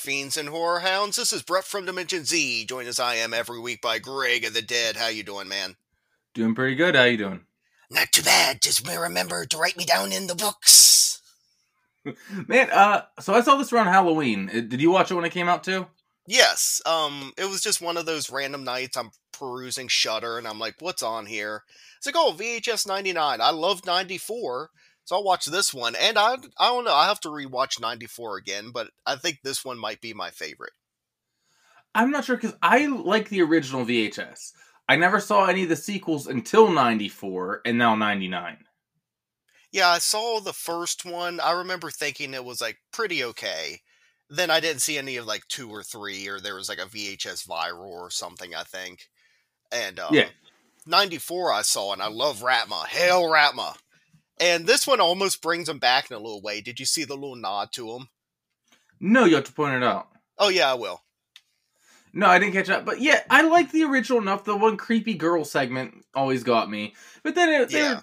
fiends and horror hounds. This is Brett from Dimension Z, joined as I am every week by Greg of the Dead. How you doing, man? Doing pretty good. How you doing? Not too bad. Just remember to write me down in the books. Man, uh, so I saw this around Halloween. Did you watch it when it came out too? Yes. Um, it was just one of those random nights I'm perusing Shudder, and I'm like, "What's on here?" It's like, "Oh, VHS '99." I love '94, so I'll watch this one. And I, I don't know. I have to rewatch '94 again, but I think this one might be my favorite. I'm not sure because I like the original VHS. I never saw any of the sequels until 94 and now 99. Yeah, I saw the first one. I remember thinking it was like pretty okay. Then I didn't see any of like two or three, or there was like a VHS viral or something. I think. And um, Yeah. '94 I saw, and I love Raatma. Hail Raatma! And this one almost brings him back in a little way. Did you see the little nod to him? No, you have to point it out. Oh yeah, I will. No, I didn't catch that. But yeah, I like the original enough. The one creepy girl segment always got me. But then, it, Yeah. were-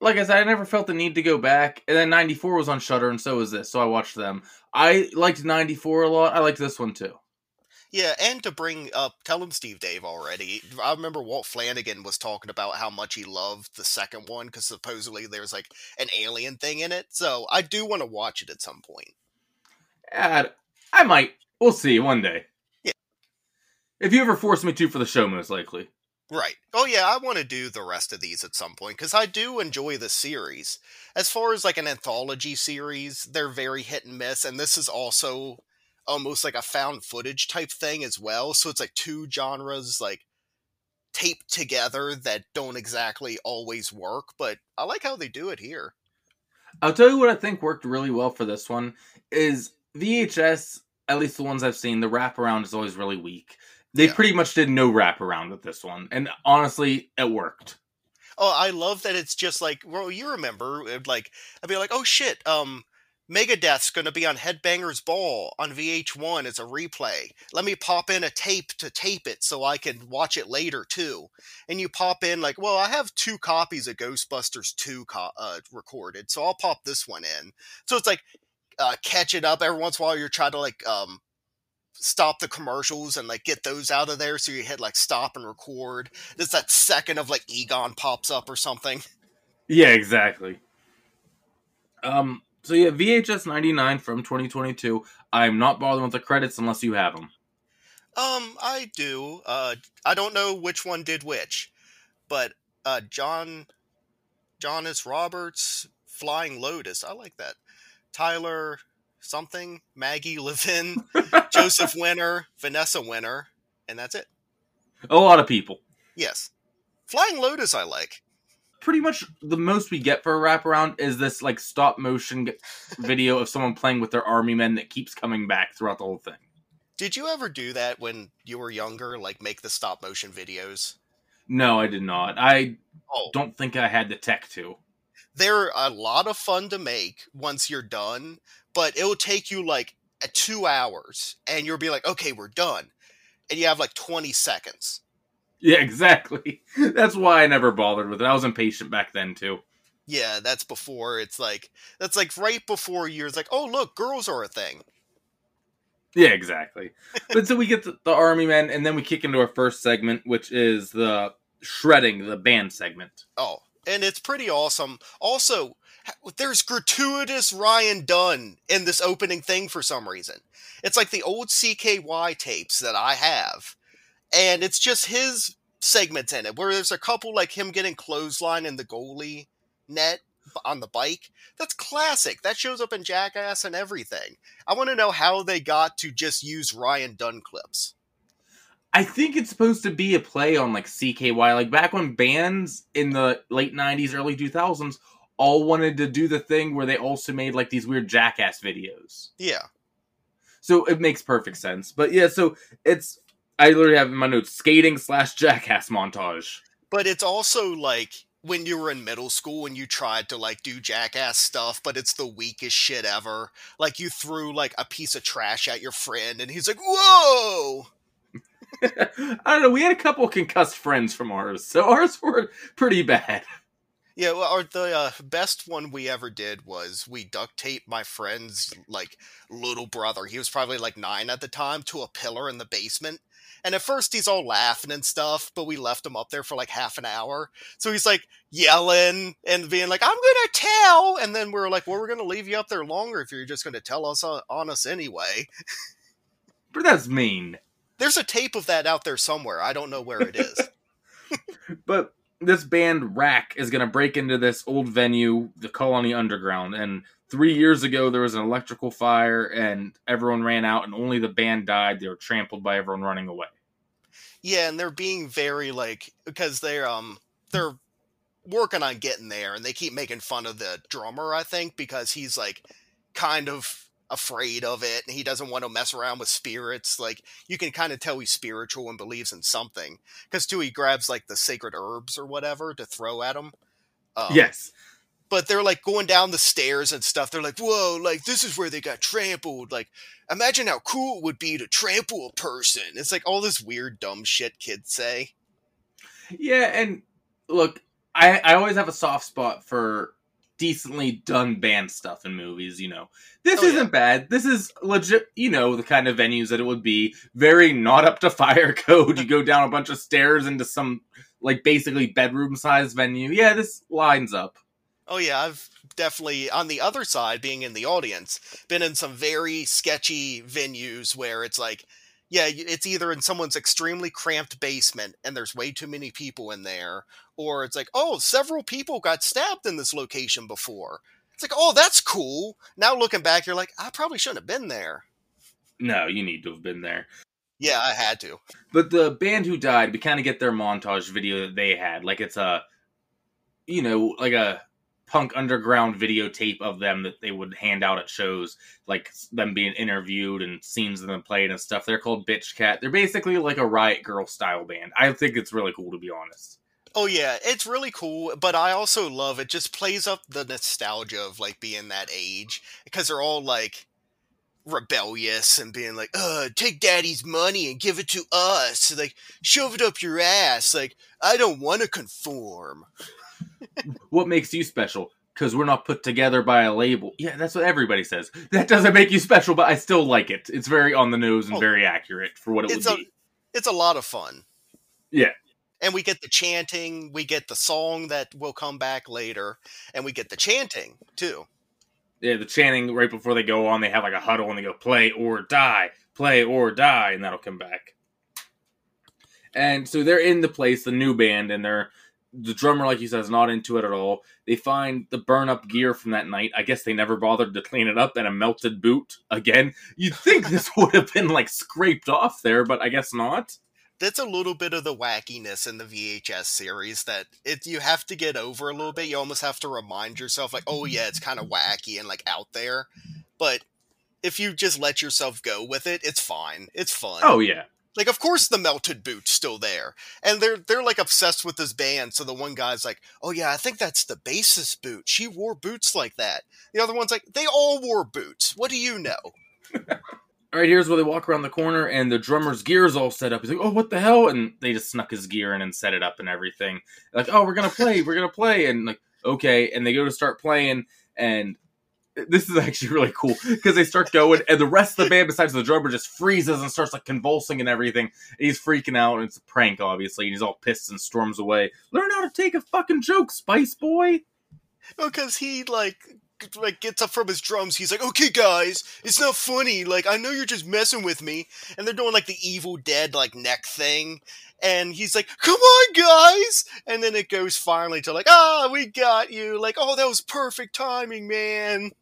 like I said, I never felt the need to go back. And then 94 was on Shudder, and so was this. So I watched them. I liked 94 a lot. I liked this one too. Yeah, and to bring up, Tell 'Em Steve-Dave already. I remember Walt Flanagan was talking about how much he loved the second one because supposedly there's like an alien thing in it. So I do want to watch it at some point. And I might. We'll see one day. If you ever force me to for the show, most likely. Right. Oh yeah, I want to do the rest of these at some point because I do enjoy the series. As far as like an anthology series, they're very hit and miss, and this is also almost like a found footage type thing as well. So it's like two genres like taped together that don't exactly always work, but I like how they do it here. I'll tell you what I think worked really well for this one is VHS, at least the ones I've seen, the wraparound is always really weak. They Yeah. pretty much did no wrap around with this one. And honestly, it worked. Oh, I love that it's just like, well, you remember, like, I'd be like, oh shit, um, Megadeth's gonna be on Headbangers Ball on VH1 as a replay. Let me pop in a tape to tape it so I can watch it later too. And you pop in like, well, I have two copies of Ghostbusters 2 co- uh, recorded, so I'll pop this one in. So it's like, uh, catch it up every once in a while. You're trying to like, um, stop the commercials and like get those out of there so you hit like stop and record there's that second of like egon pops up or something Yeah, exactly. Um, so yeah, VHS 99 from 2022. I'm not bothering with the credits unless you have them. um i do uh i don't know which one did which but uh john john Johannes Roberts flying lotus i like that tyler something maggie levin joseph winter vanessa winter and that's it A lot of people. yes flying lotus i like Pretty much the most we get for a wraparound is this like stop motion video of someone playing with their army men that keeps coming back throughout the whole thing. did you ever do that when you were younger like make the stop motion videos No, I did not. I oh don't think I had the tech to. They're a lot of fun to make once you're done, but it'll take you like two hours, and you'll be like, okay, we're done, and you have like 20 seconds. Yeah, exactly. That's why I never bothered with it. I was impatient back then too. Yeah, that's before it's like that's like right before you're like, oh look, girls are a thing. Yeah, exactly. but so we get the, the army men, and then we kick into our first segment, which is the shredding, the band segment. Oh, and it's pretty awesome. Also, there's gratuitous Ryan Dunn in this opening thing for some reason. It's like the old CKY tapes that I have, and it's just his segments in it, where there's a couple like him getting clothesline in the goalie net on the bike. That's classic. That shows up in Jackass and everything. I want to know how they got to just use Ryan Dunn clips. I think it's supposed to be a play on like CKY, like back when bands in the late '90s, early 2000s all wanted to do the thing where they also made like these weird Jackass videos. Yeah. So it makes perfect sense. But yeah, so it's I literally have in my notes skating slash Jackass montage. but it's also like when you were in middle school and you tried to like do jackass stuff, but it's the weakest shit ever. Like you threw like a piece of trash at your friend and he's like, "Whoa!" I don't know. We had a couple concussed friends from ours, so ours were pretty bad. Yeah, well, our, the uh, best one we ever did was we duct taped my friend's like little brother. He was probably like nine at the time to a pillar in the basement. And at first he's all laughing and stuff, but we left him up there for like half an hour. So he's like yelling and being like, "I'm gonna tell," and then we are like, "Well, we're gonna leave you up there longer if you're just gonna tell us on, on us anyway." But that's mean. There's a tape of that out there somewhere. I don't know where it is. but this band Rack is going to break into this old venue, the Colony Underground. And three years ago, there was an electrical fire and everyone ran out, and only the band died. They were trampled by everyone running away. Yeah, and they're being very like because they're um they're working on getting there, and they keep making fun of the drummer. I think because he's like kind of afraid of it and he doesn't want to mess around with spirits like you can kind of tell he's spiritual and believes in something because too he grabs like the sacred herbs or whatever to throw at him um, yes. but they're like going down the stairs and stuff they're like whoa like this is where they got trampled like imagine how cool it would be to trample a person it's like all this weird dumb shit kids say. Yeah and look i i always have a soft spot for decently done band stuff in movies, you know. This oh, isn't yeah. bad. This is legit, you know, the kind of venues that it would be. Very not up to fire code. you go down a bunch of stairs into some, like, basically bedroom sized venue. Yeah, this lines up. Oh, yeah, I've definitely, on the other side, being in the audience, been in some very sketchy venues where it's like, yeah, it's either in someone's extremely cramped basement and there's way too many people in there, or it's like, oh, several people got stabbed in this location before. It's like, oh, that's cool. Now looking back, you're like, I probably shouldn't have been there. No, you need to have been there. Yeah, I had to. But the band who died, we kind of get their montage video that they had. Like it's a, you know, like a punk underground videotape of them that they would hand out at shows, like them being interviewed and scenes of them playing and stuff. They're called Bitch Cat. They're basically like a Riot Grrrl style band. I think it's really cool to be honest. Oh yeah, it's really cool, but I also love it. Just plays up the nostalgia of like being that age because they're all like rebellious and being like, "Uh, take daddy's money and give it to us." Like, shove it up your ass. Like, I don't want to conform. What makes you special? Because we're not put together by a label. Yeah, that's what everybody says. That doesn't make you special, but I still like it. It's very on the nose and oh, very accurate for what it would a, be. It's a lot of fun. Yeah and we get the chanting, we get the song that will come back later, and we get the chanting too. Yeah, the chanting right before they go on, they have like a huddle and they go play or die, play or die, and that'll come back. And so they're in the place, the new band, and they're the drummer, like you said, is not into it at all. They find the burn up gear from that night. I guess they never bothered to clean it up and a melted boot again. You'd think this would have been like scraped off there, but I guess not that's a little bit of the wackiness in the VHS series that it you have to get over a little bit. You almost have to remind yourself like, "Oh yeah, it's kind of wacky and like out there." But if you just let yourself go with it, it's fine. It's fun. Oh yeah. Like of course the melted boot's still there. And they're they're like obsessed with this band, so the one guy's like, "Oh yeah, I think that's the bassist boot. She wore boots like that." The other one's like, "They all wore boots. What do you know?" all right, here's where they walk around the corner, and the drummer's gear is all set up. He's like, oh, what the hell? And they just snuck his gear in and set it up and everything. Like, oh, we're gonna play, we're gonna play, and like, okay, and they go to start playing, and this is actually really cool because they start going, and the rest of the band, besides the drummer, just freezes and starts like convulsing and everything. And he's freaking out, and it's a prank, obviously, and he's all pissed and storms away. Learn how to take a fucking joke, Spice Boy. Because he like like gets up from his drums. He's like, "Okay, guys, it's not funny. Like, I know you're just messing with me." And they're doing like the Evil Dead like neck thing, and he's like, "Come on, guys!" And then it goes finally to like, "Ah, we got you!" Like, "Oh, that was perfect timing, man."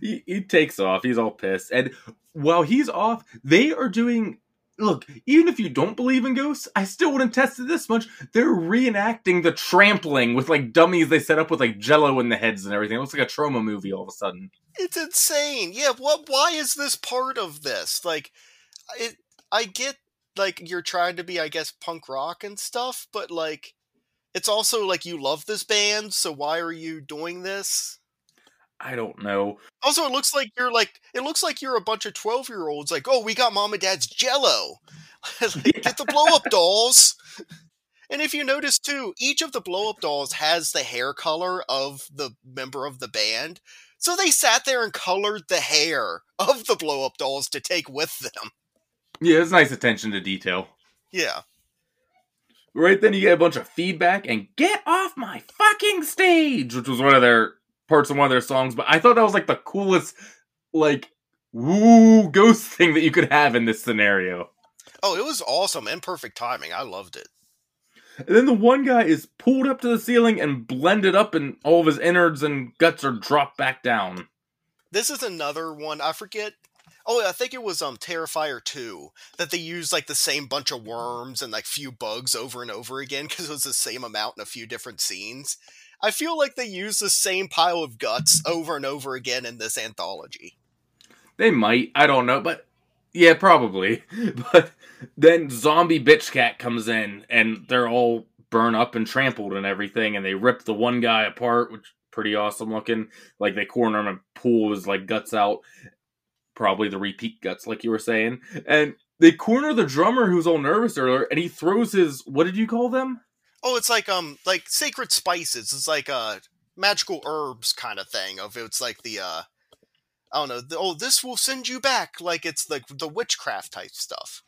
He, he takes off. He's all pissed, and while he's off, they are doing look, even if you don't believe in ghosts, I still wouldn't test it this much. They're reenacting the trampling with like dummies they set up with like jello in the heads and everything. It looks like a trauma movie all of a sudden. It's insane. Yeah, what why is this part of this? Like it I get like you're trying to be I guess punk rock and stuff, but like It's also like you love this band, so why are you doing this? I don't know. Also, it looks like you're like it looks like you're a bunch of twelve year olds. Like, oh, we got mom and dad's Jello. like, yeah. Get the blow up dolls. And if you notice too, each of the blow up dolls has the hair color of the member of the band. So they sat there and colored the hair of the blow up dolls to take with them. Yeah, it's nice attention to detail. Yeah. Right then, you get a bunch of feedback and get off my fucking stage, which was one of their parts of one of their songs. But I thought that was like the coolest, like, woo ghost thing that you could have in this scenario. Oh, it was awesome and perfect timing. I loved it. And then the one guy is pulled up to the ceiling and blended up, and all of his innards and guts are dropped back down. This is another one. I forget. Oh, I think it was um Terrifier 2 that they used like the same bunch of worms and like few bugs over and over again because it was the same amount in a few different scenes. I feel like they use the same pile of guts over and over again in this anthology. They might. I don't know, but yeah, probably. But then zombie bitch cat comes in and they're all burn up and trampled and everything and they rip the one guy apart which pretty awesome looking like they corner him and pull his like guts out probably the repeat guts like you were saying and they corner the drummer who's all nervous earlier and he throws his what did you call them oh it's like um like sacred spices it's like uh magical herbs kind of thing of it's like the uh I don't know. The, oh, this will send you back. Like it's like the witchcraft type stuff.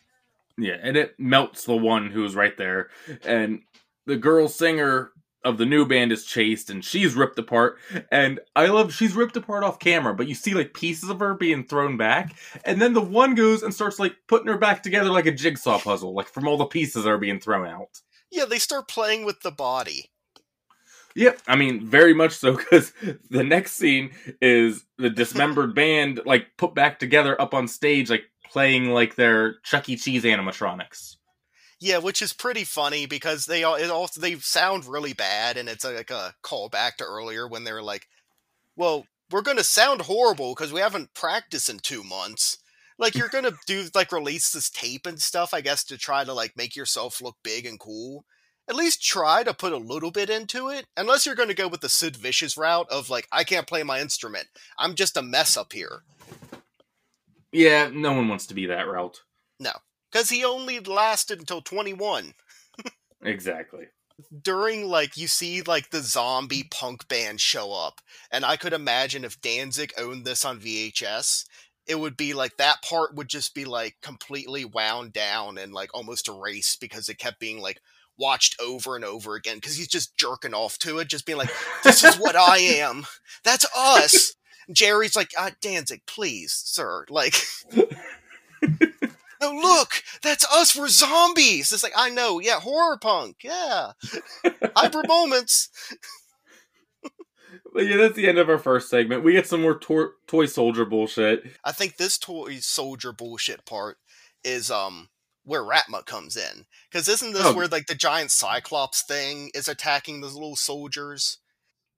Yeah, and it melts the one who's right there. And the girl singer of the new band is chased and she's ripped apart. And I love she's ripped apart off camera, but you see like pieces of her being thrown back. And then the one goes and starts like putting her back together like a jigsaw puzzle, like from all the pieces that are being thrown out. Yeah, they start playing with the body. Yep, I mean very much so because the next scene is the dismembered band like put back together up on stage, like playing like their Chuck E. Cheese animatronics. Yeah, which is pretty funny because they all it also they sound really bad, and it's uh, like a callback to earlier when they were like, "Well, we're gonna sound horrible because we haven't practiced in two months." Like you're gonna do like release this tape and stuff, I guess, to try to like make yourself look big and cool at least try to put a little bit into it. Unless you're going to go with the Sid Vicious route of like, I can't play my instrument. I'm just a mess up here. Yeah, no one wants to be that route. No, because he only lasted until 21. exactly. During like you see like the zombie punk band show up, and I could imagine if Danzig owned this on VHS, it would be like that part would just be like completely wound down and like almost erased because it kept being like watched over and over again because he's just jerking off to it, just being like, "This is what I am. That's us." Jerry's like, uh, "Danzig, please, sir, like." no, look, that's us. We're zombies. It's like I know, yeah, horror punk, yeah, hyper moments. But yeah, that's the end of our first segment. We get some more to- toy soldier bullshit. I think this toy soldier bullshit part is um where Raatma comes in. Because isn't this oh. where like the giant Cyclops thing is attacking those little soldiers?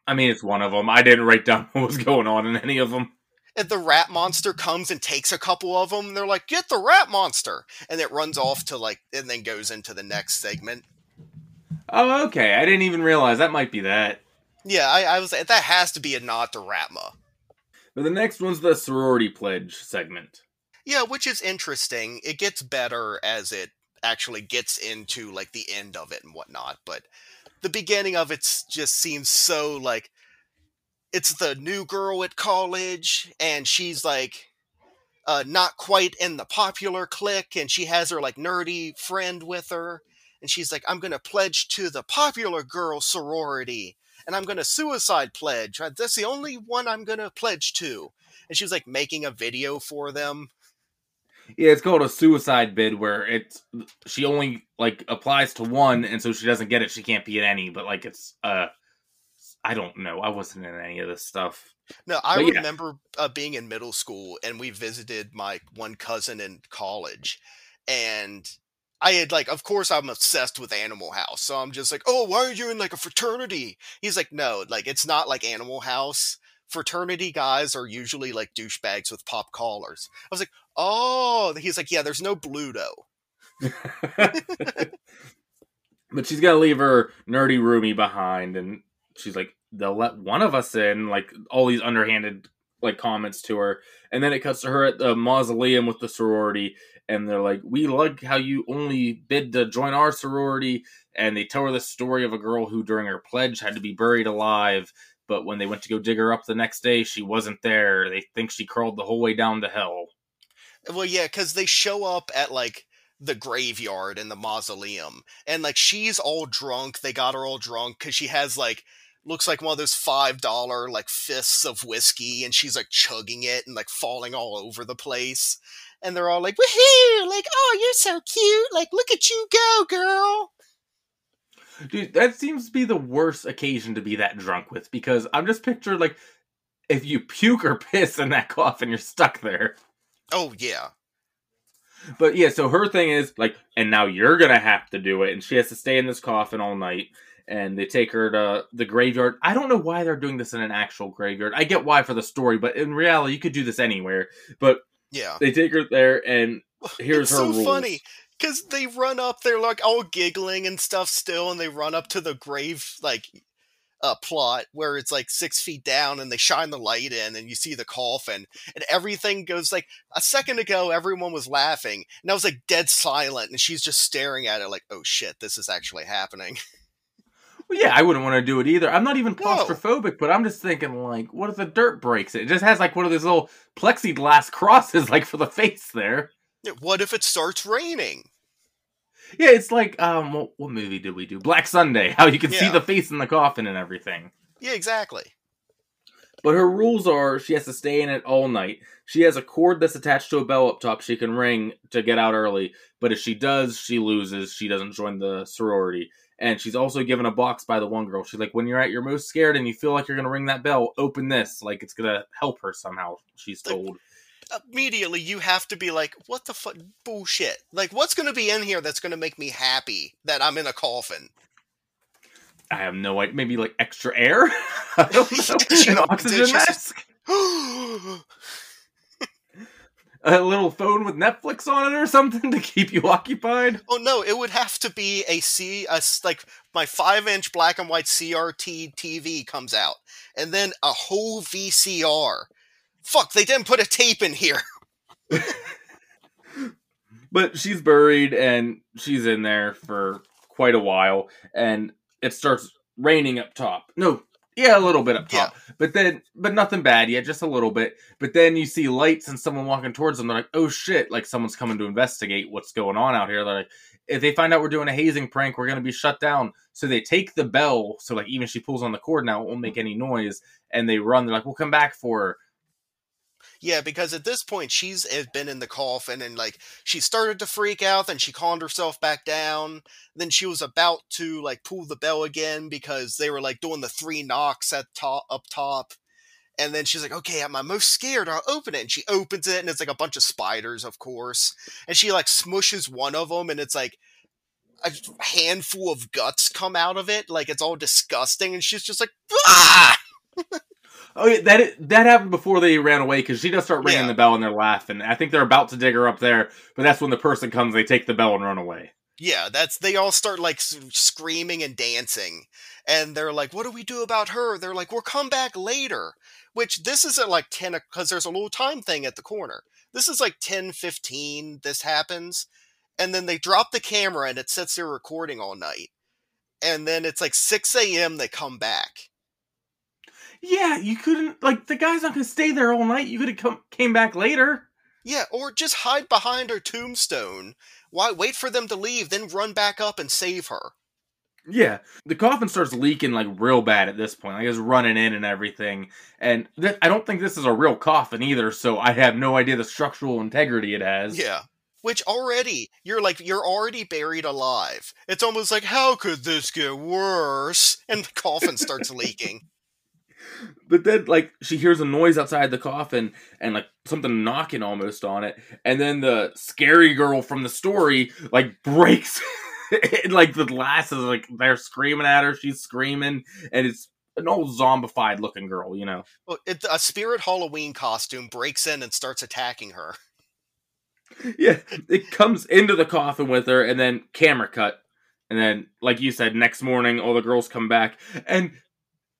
I mean, it's one of them. I didn't write down what was going on in any of them. And the rat monster comes and takes a couple of them. they're like, "Get the rat monster!" And it runs off to like, and then goes into the next segment. Oh, okay. I didn't even realize that might be that. Yeah, I, I was. That has to be a nod to Raatma. But the next one's the sorority pledge segment. Yeah, which is interesting. It gets better as it actually gets into like the end of it and whatnot, but the beginning of it just seems so like it's the new girl at college and she's like uh, not quite in the popular clique and she has her like nerdy friend with her and she's like i'm gonna pledge to the popular girl sorority and i'm gonna suicide pledge that's the only one i'm gonna pledge to and she was like making a video for them yeah, it's called a suicide bid where it's she only like applies to one, and so she doesn't get it. She can't be at any. But like it's uh, I don't know. I wasn't in any of this stuff. No, I but, remember yeah. uh, being in middle school, and we visited my one cousin in college, and I had like, of course, I'm obsessed with Animal House, so I'm just like, oh, why are you in like a fraternity? He's like, no, like it's not like Animal House fraternity guys are usually like douchebags with pop collars. I was like, oh, he's like, yeah, there's no Bluto. But she's got to leave her nerdy roomie behind, and she's like, "They'll let one of us in." Like all these underhanded like comments to her, and then it cuts to her at the mausoleum with the sorority, and they're like, "We like how you only bid to join our sorority," and they tell her the story of a girl who, during her pledge, had to be buried alive. But when they went to go dig her up the next day, she wasn't there. They think she crawled the whole way down to hell. Well, yeah, because they show up at like the graveyard and the mausoleum, and like she's all drunk. They got her all drunk because she has like looks like one of those five dollar like fists of whiskey, and she's like chugging it and like falling all over the place. And they're all like, "Woohoo!" Like, "Oh, you're so cute!" Like, "Look at you go, girl!" Dude, that seems to be the worst occasion to be that drunk with because I'm just picturing like if you puke or piss in that coffin, you're stuck there. Oh yeah. But yeah, so her thing is like, and now you're gonna have to do it, and she has to stay in this coffin all night. And they take her to the graveyard. I don't know why they're doing this in an actual graveyard. I get why for the story, but in reality, you could do this anywhere. But yeah, they take her there, and here's it's her so rules. funny because they run up. They're like all giggling and stuff still, and they run up to the grave like uh, plot where it's like six feet down and they shine the light in and you see the coffin and everything goes like a second ago everyone was laughing and I was like dead silent and she's just staring at it like oh shit this is actually happening yeah, I wouldn't want to do it either. I'm not even No. claustrophobic, but I'm just thinking like, what if the dirt breaks it? It just has like one of those little plexiglass crosses like for the face there. what if it starts raining Yeah, it's like um, what, what movie did we do? Black Sunday. How you can see the face in the coffin and everything. yeah exactly But her rules are she has to stay in it all night. She has a cord that's attached to a bell up top she can ring to get out early. But if she does, she loses. She doesn't join the sorority. And she's also given a box by the one girl. She's like, when you're at your most scared and you feel like you're going to ring that bell, open this. Like it's going to help her somehow, she's Like- told. immediately you have to be like what the fuck bullshit like what's going to be in here that's going to make me happy that I'm in a coffin I have no idea. Maybe like extra air? I don't know. An oxygen mask? A little phone with Netflix on it or something to keep you occupied? Oh no, it would have to be a C, a like my five inch black and white CRT TV comes out, and then a whole VCR. Fuck, they didn't put a tape in here. But she's buried and she's in there for quite a while, and it starts raining up top. No, yeah, a little bit up top, but then, but nothing bad yet, just a little bit. But then you see lights and someone walking towards them. They're like, "Oh shit!" Like someone's coming to investigate what's going on out here. They're like, if they find out we're doing a hazing prank, we're gonna be shut down. So they take the bell. So like, even she pulls on the cord now, it won't make mm-hmm. any noise. And they run. They're like, "We'll come back for her." Yeah, because at this point she's been in the coffin and like she started to freak out, then she calmed herself back down. Then she was about to like pull the bell again because they were like doing the three knocks at top up top. And then she's like, "Okay, I'm, I'm most scared. I'll open it." And she opens it, and it's like a bunch of spiders, of course. And she like smushes one of them, and it's like a handful of guts come out of it. Like it's all disgusting, and she's just like, "Ah!" Oh yeah, that that happened before they ran away because she does start ringing Yeah. the bell and they're laughing. I think they're about to dig her up there, but that's when the person comes. They take the bell and run away. Yeah, that's they all start like screaming and dancing, and they're like, "What do we do about her?" They're like, "We'll come back later." Which this is at like ten because there's a little time thing at the corner. This is like ten fifteen. This happens, and then they drop the camera and it sits there recording all night, and then it's like six a.m. They come back. Yeah, you couldn't like the guy's not gonna stay there all night. You could have come came back later. Yeah, or just hide behind her tombstone. Why wait for them to leave, then run back up and save her? Yeah, the coffin starts leaking like real bad at this point. Like it's running in and everything. And th- I don't think this is a real coffin either. So I have no idea the structural integrity it has. Yeah. Which already, you're like, you're already buried alive. It's almost like, how could this get worse? And the coffin starts leaking. But then, like, she hears a noise outside the coffin and, like, something knocking almost on it. And then the scary girl from the story, like, breaks. and, like, the glasses like, they're screaming at her. She's screaming. And it's an old zombified looking girl, you know? Well, it, a spirit Halloween costume breaks in and starts attacking her. Yeah. It comes into the coffin with her and then camera cut. And then, like you said, next morning all the girls come back, and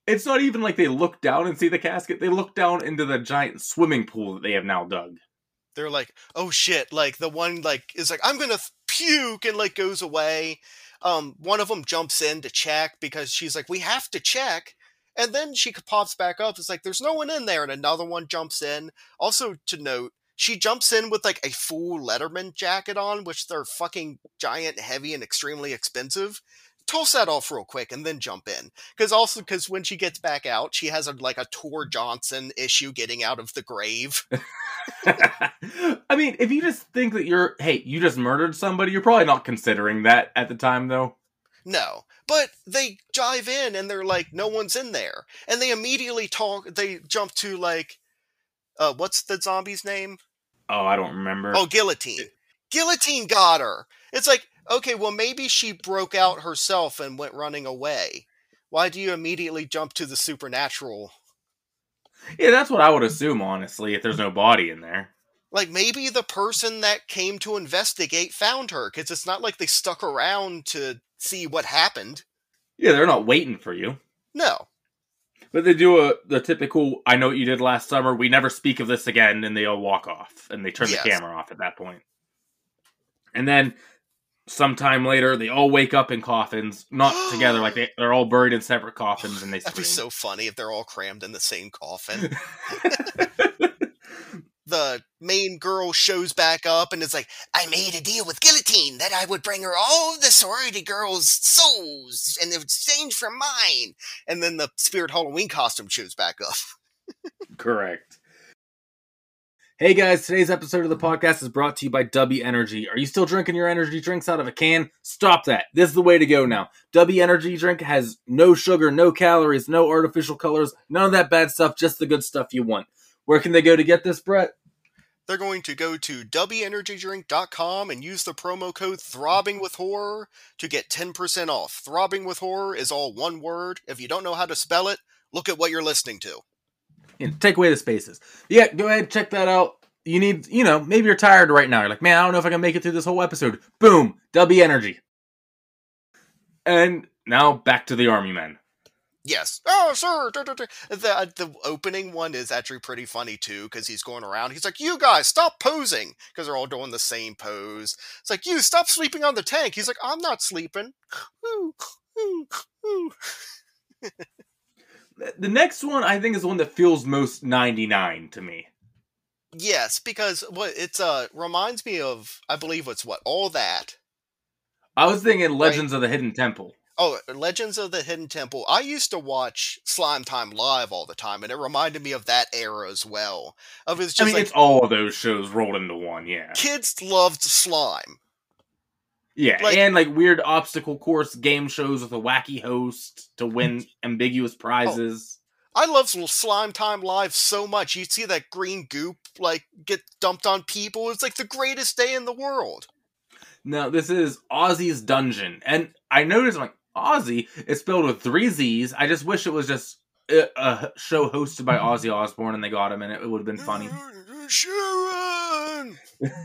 it's not even like they look down and see the casket. They look down into the giant swimming pool that they have now dug. They're like, "Oh shit!" Like the one like is like, "I'm gonna puke," and like goes away. Um, one of them jumps in to check because she's like, "We have to check." And then she pops back up. It's like there's no one in there, and another one jumps in. Also to note, she jumps in with like a full Letterman jacket on, which they're fucking giant, heavy, and extremely expensive. Toss that off real quick and then jump in. Because also, because when she gets back out, she has a like a Tor Johnson issue getting out of the grave. I mean, if you just think that you're, hey, you just murdered somebody, you're probably not considering that at the time, though. No. But they dive in and they're like, no one's in there. And they immediately talk, they jump to like, uh, what's the zombie's name? Oh, I don't remember. Oh, Guillotine. Guillotine got her. It's like, okay, well, maybe she broke out herself and went running away. Why do you immediately jump to the supernatural? Yeah, that's what I would assume, honestly, if there's no body in there. Like, maybe the person that came to investigate found her, because it's not like they stuck around to see what happened. Yeah, they're not waiting for you. No. But they do a the typical I know what you did last summer, we never speak of this again, and they all walk off and they turn Yes. the camera off at that point. And then sometime later they all wake up in coffins, not together, like they, they're all buried in separate coffins and they That'd be so funny if they're all crammed in the same coffin. the main girl shows back up and is like, I made a deal with Guillotine that I would bring her all the sorority girls' souls in exchange for mine. And then the Spirit Halloween costume shows back up. Correct. Hey guys, today's episode of the podcast is brought to you by W Energy. Are you still drinking your energy drinks out of a can? Stop that. This is the way to go now. W Energy drink has no sugar, no calories, no artificial colors, none of that bad stuff, just the good stuff you want. Where can they go to get this, Brett? They're going to go to wenergydrink.com and use the promo code Throbbing with Horror to get 10% off. Throbbing with Horror is all one word. If you don't know how to spell it, look at what you're listening to. Yeah, take away the spaces. Yeah, go ahead, check that out. You need, you know, maybe you're tired right now. You're like, man, I don't know if I can make it through this whole episode. Boom, W Energy. And now back to the Army Men. Yes. Oh, duh. The uh, the opening one is actually pretty funny too because he's going around. He's like, "You guys, stop posing," because they're all doing the same pose. It's like, "You stop sleeping on the tank." He's like, "I'm not sleeping." The next one, I think, is the one that feels most 99 to me. Yes, because what it's uh reminds me of I believe it's what all that. I was thinking Legends of the Hidden Temple. Oh, Legends of the Hidden Temple. I used to watch Slime Time live all the time, and it reminded me of that era as well. Of it's just I mean, like it's all of those shows rolled into one, yeah. kids loved slime. Yeah, like- and like weird obstacle course game shows with a wacky host to win ambiguous prizes. Oh, I love Sl- Slime Time Live so much. You see that green goop like get dumped on people. It's like the greatest day in the world. No, this is Ozzy's Dungeon. And I noticed, I'm like, Ozzy is spelled with three Z's. I just wish it was just a, a show hosted by Ozzy Osbourne and they got him and it. It would have been funny. Sharon.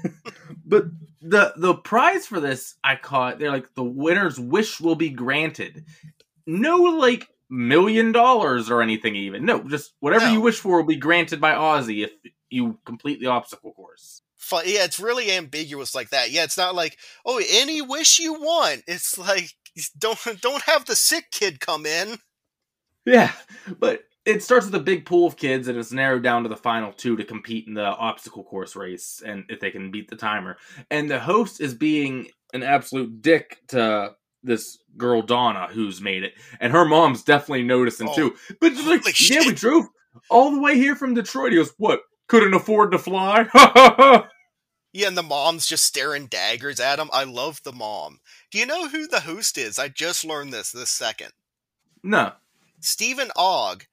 But the the prize for this I caught they're like the winner's wish will be granted. No like million dollars or anything even. No, just whatever No. you wish for will be granted by Ozzy if you complete the obstacle course. Fun. Yeah, it's really ambiguous like that. Yeah, it's not like oh any wish you want. It's like don't don't have the sick kid come in. Yeah, but it starts with a big pool of kids and it's narrowed down to the final two to compete in the obstacle course race and if they can beat the timer. And the host is being an absolute dick to this girl Donna who's made it. And her mom's definitely noticing Oh, too. But she's like, yeah, we drove all the way here from Detroit. He goes, what? Couldn't afford to fly? Yeah, and the mom's just staring daggers at him. I love the mom. Do you know who the host is? I just learned this this second. no. Stephen Ogg,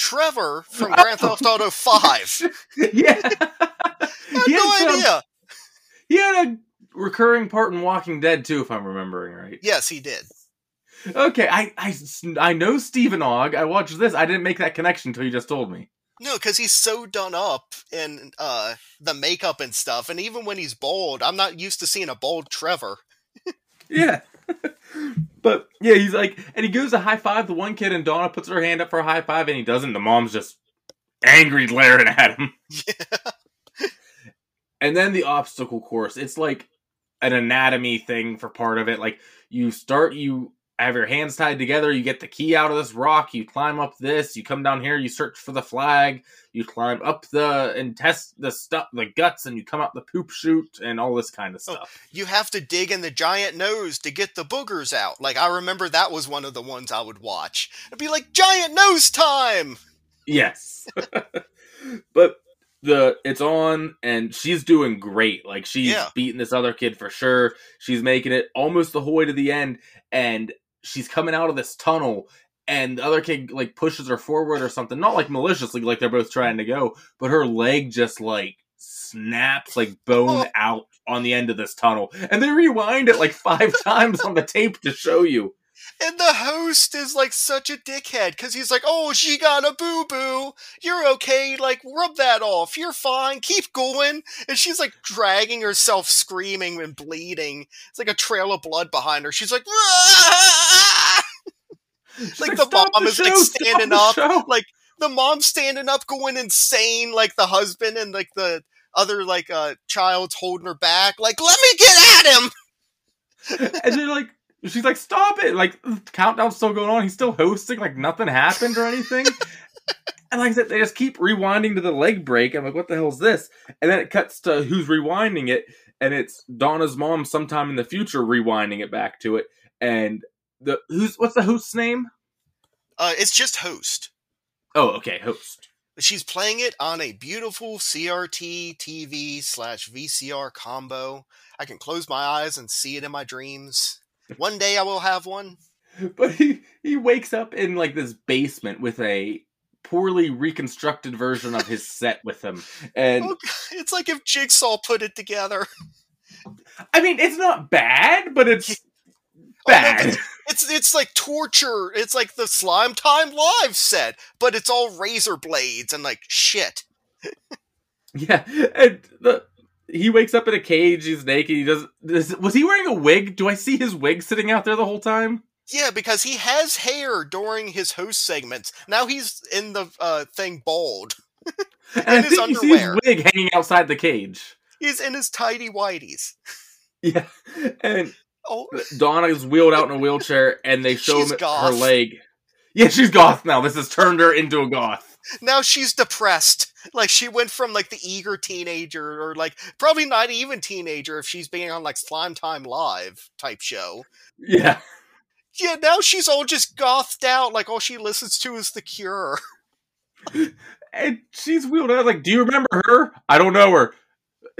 Trevor from Grand Theft Auto Five. yeah. I had he, no had some- idea. he had a recurring part in Walking Dead too, if I'm remembering right. Yes, he did. Okay, I, I, I know Stephen Ogg. I watched this. I didn't make that connection until you just told me. No, because he's so done up in uh, the makeup and stuff, and even when he's bald, I'm not used to seeing a bald Trevor. Yeah. But yeah, he's like, and he goes to high five the one kid, and Donna puts her hand up for a high five, and he doesn't. The mom's just angry, glaring at him. Yeah. And then the obstacle course. It's like an anatomy thing for part of it. Like you start, you have your hands tied together, you get the key out of this rock, you climb up this, you come down here, you search for the flag, you climb up the and test the stuff, the guts, and you come out the poop chute and all this kind of Oh. stuff. You have to dig in the giant nose to get the boogers out. Like I remember that was one of the ones I would watch. It'd be like giant nose time. Yes. but the it's on and she's doing great. Like she's Yeah. beating this other kid for sure. She's making it almost the whole way to the end and she's coming out of this tunnel and the other kid like pushes her forward or something. Not like maliciously like they're both trying to go, but her leg just like snaps like bone Oh. out on the end of this tunnel. And they rewind it like five times on the tape to show you. And the host is like such a dickhead because he's like, "Oh, she got a boo boo. You're okay. Like, rub that off. You're fine. Keep going." And she's like dragging herself, screaming and bleeding. It's like a trail of blood behind her. She's like! She's Like, the "Stop mom is, like, show, stop standing up, show." like the mom standing up, going insane. Like the husband and like the other like uh child's holding her back. Like, let me get at him. and they're like, she's like, stop it! Like, the countdown's still going on. He's still hosting. Like, nothing happened or anything. and like I said, they just keep rewinding to the leg break. I'm like, what the hell is this? And then it cuts to who's rewinding it, and it's Donna's mom sometime in the future rewinding it back to it. And the who's what's the host's name? Uh, it's just host. Oh, okay, host. She's playing it on a beautiful CRT TV slash VCR combo. I can close my eyes and see it in my dreams. One day I will have one. But he he wakes up in like this basement with a poorly reconstructed version of his set with him, and Oh, It's like if Jigsaw put it together. I mean, it's not bad, but it's Oh, no, bad. It's it's like torture. It's like the Slime Time Live set, but it's all razor blades and like shit. yeah, and the he wakes up in a cage. He's naked. He does. Was he wearing a wig? Do I see his wig sitting out there the whole time? Yeah, because he has hair during his host segments. Now he's in the uh, thing bald. And I his think you see his underwear. wig hanging outside the cage. He's in his tidy whities. Yeah, and Oh, Donna is wheeled out in a wheelchair, and they show him goth. her leg. Yeah, she's goth now. This has turned her into a goth. Now she's depressed. Like she went from like the eager teenager, or like probably not even teenager if she's being on like Slime Time Live type show. Yeah, Yeah, now she's all just gothed out. Like all she listens to is The Cure. and she's wheeled out. Like, do you remember her? I don't know her.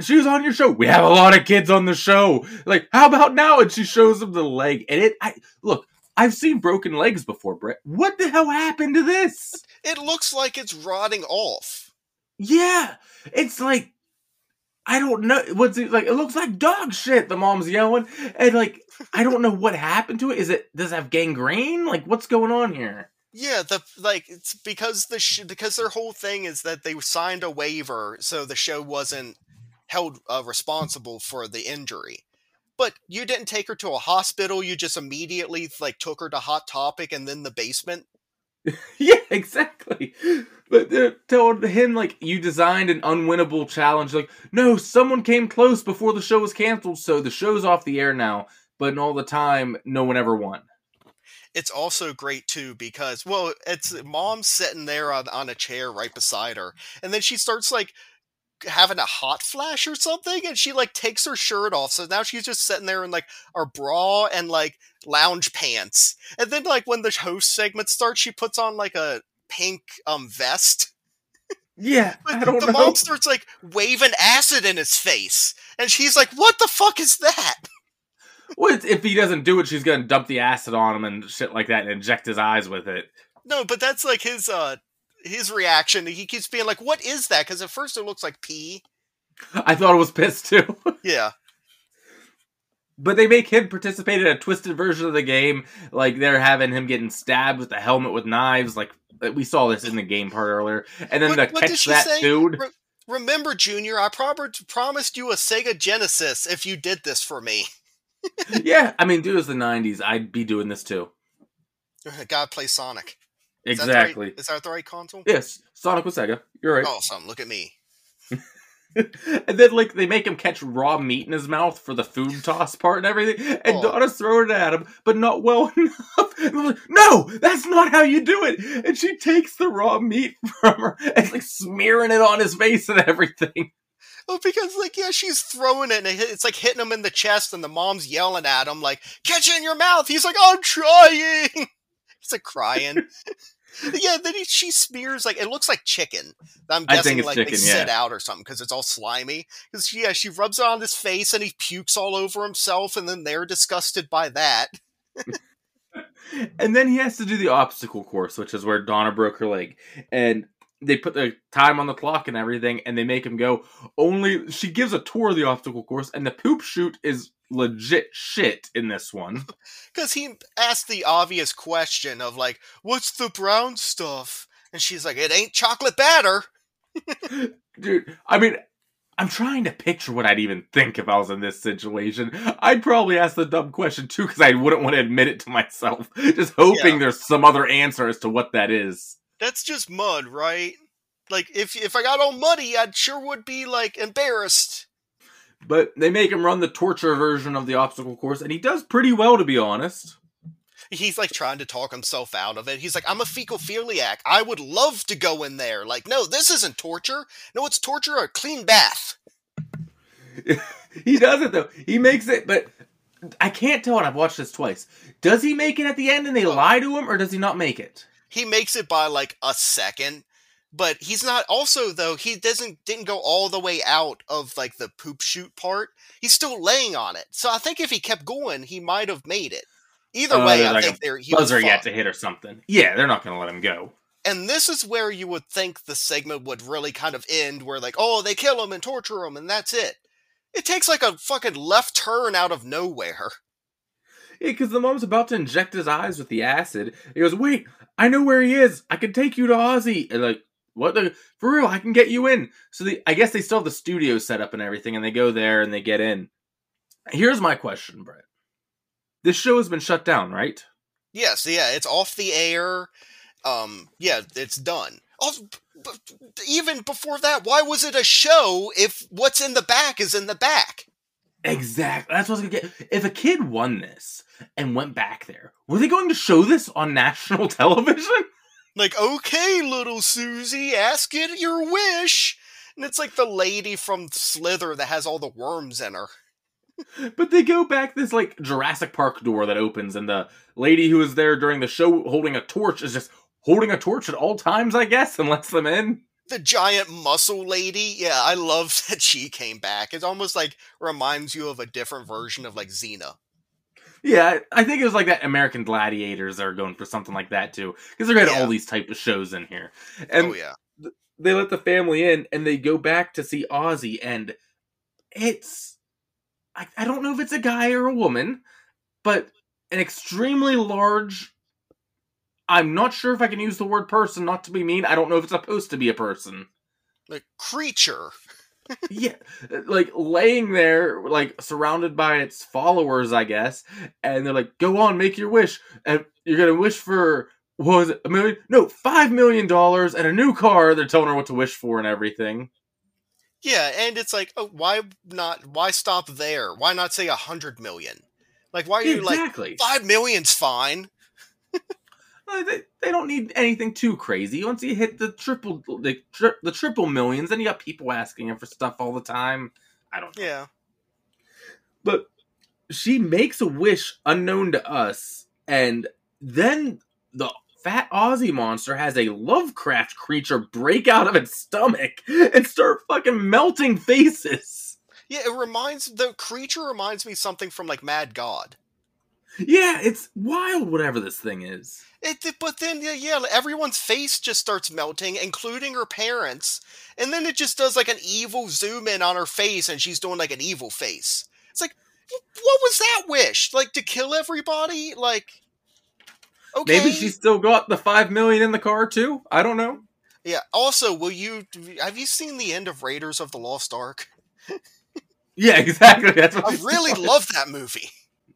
She was on your show. We have a lot of kids on the show. Like, how about now? And she shows him the leg. And it, I look. I've seen broken legs before, Brett. What the hell happened to this? It looks like it's rotting off. Yeah, it's like I don't know. What's it like? It looks like dog shit. The mom's yelling, and like I don't know what happened to it. Is it does it have gangrene? Like what's going on here? Yeah, the like it's because the sh- because their whole thing is that they signed a waiver, so the show wasn't held uh, responsible for the injury. But you didn't take her to a hospital. You just immediately like took her to Hot Topic and then the basement. Yeah, exactly. But they told him like you designed an unwinnable challenge. Like, no, someone came close before the show was canceled, so the show's off the air now. But in all the time, no one ever won. It's also great too because well, it's mom's sitting there on on a chair right beside her, and then she starts like having a hot flash or something, and she like takes her shirt off. So now she's just sitting there in like her bra and like lounge pants, and then like when the host segment starts, she puts on like a pink um vest. Yeah, But I don't the know. mom starts like waving acid in his face, and she's like, "What the fuck is that?" What if he doesn't do it? She's gonna dump the acid on him and shit like that, and inject his eyes with it. No, but that's like his uh his reaction. He keeps being like, "What is that?" Because at first it looks like pee. I thought it was piss too. Yeah, but they make him participate in a twisted version of the game, like they're having him getting stabbed with a helmet with knives. Like uh, we saw this in the game part earlier, and then What- did catch that say? dude. Re- remember, Junior, I prob- promised you a Sega Genesis if you did this for me. yeah, I mean, dude, it's the '90s. I'd be doing this too. God play Sonic. Is that Exactly. right- Is that the right console? Yes, Sonic with Sega. You're right. Oh, awesome. Look at me. and then like they make him catch raw meat in his mouth for the food toss part and everything, and Oh. Donna's throwing it at him, but not well enough. And I'm like, no, that's not how you do it. And she takes the raw meat from her and like smearing it on his face and everything. Well, because like yeah, she's throwing it, and it's like hitting him in the chest, and the mom's yelling at him like, "Catch it in your mouth." He's like, "I'm trying." He's like crying. yeah, then he, she smears like it looks like chicken. I'm guessing like they chicken, sit yeah. out or something because it's all slimy. Because yeah, she rubs it on his face, and he pukes all over himself, and then they're disgusted by that. And then he has to do the obstacle course, which is where Donna broke her leg. And they put the time on the clock and everything, and they make him go. Only she gives a tour of the obstacle course, and the poop shoot is legit shit in this one. Because he asked the obvious question of like, "What's the brown stuff?" And she's like, "It ain't chocolate batter." Dude, I mean, I'm trying to picture what I'd even think if I was in this situation. I'd probably ask the dumb question too, because I wouldn't want to admit it to myself. Just hoping Yeah. there's some other answer as to what that is. That's just mud, right? Like if if I got all muddy, I'd sure would be like embarrassed. But they make him run the torture version of the obstacle course, and he does pretty well, to be honest. He's like trying to talk himself out of it. He's like, I'm a fecophiliac. I would love to go in there. Like, no, this isn't torture. No, it's torture or a clean bath. he does it though. He makes it, but I can't tell. And I've watched this twice. Does he make it at the end and they oh. lie to him, or does he not make it? He makes it by like a second. But he's not also though, he doesn't didn't go all the way out of like the poop shoot part. He's still laying on it. So I think if he kept going, he might have made it. Either Uh, way, I like think there he was Buzzer yet to hit or something. Yeah, they're not going to let him go. And this is where you would think the segment would really kind of end, where like, oh, they kill him and torture him, and that's it. It takes like a fucking left turn out of nowhere. Yeah, because the mom's about to inject his eyes with the acid. He goes, "Wait, I know where he is. I can take you to Ozzy." And like, what the for real? I can get you in. So the, I guess they still have the studio set up and everything, and they go there and they get in. Here's my question, Brett. This show has been shut down, right? Yes, yeah, it's off the air. Um, yeah, it's done. Oh, even before that, why was it a show if what's in the back is in the back? Exactly. That's what I was gonna get. If a kid won this and went back there, were they going to show this on national television? Like, okay, little Susie, ask it your wish. And it's like the lady from Slither that has all the worms in her. But they go back this like Jurassic Park door that opens, and the lady who was there during the show holding a torch is just holding a torch at all times, I guess, and lets them in. the giant muscle lady. Yeah, I love that she came back. It almost like reminds you of a different version of like Xena. Yeah, I think it was like that American Gladiators are going for something like that too, because they're getting Yeah. all these type of shows in here, and oh yeah. they let the family in, and they go back to see Ozzy, and it's I, I don't know if it's a guy or a woman, but an extremely large. I'm not sure if I can use the word person, not to be mean. I don't know if it's supposed to be a person. A creature. Yeah, like laying there, like surrounded by its followers, I guess, and they're like, "Go on, make your wish, and you're gonna wish for what was it, a million? No, five million dollars and a new car." They're telling her what to wish for and everything. Yeah, and it's like, oh, why not? Why stop there? Why not say a hundred million? Like, why are you like five million's fine? Uh, they, they don't need anything too crazy. Once you hit the triple, the, tri- the triple millions, then you got people asking him for stuff all the time. I don't know. Yeah, but she makes a wish unknown to us, and then the fat Ozzy monster has a Lovecraft creature break out of its stomach and start fucking melting faces. yeah. It reminds the creature reminds me something from like Mad God. Yeah, it's wild, whatever this thing is. It, but then yeah, yeah, everyone's face just starts melting, including her parents, and then it just does like an evil zoom in on her face, and she's doing like an evil face. It's like, what was that wish? Like to kill everybody? Like, okay, Maybe she still got the five million in the car too. I don't know. yeah. Also, will you have you seen the end of Raiders of the Lost Ark? Yeah, exactly. That's what I really love that movie.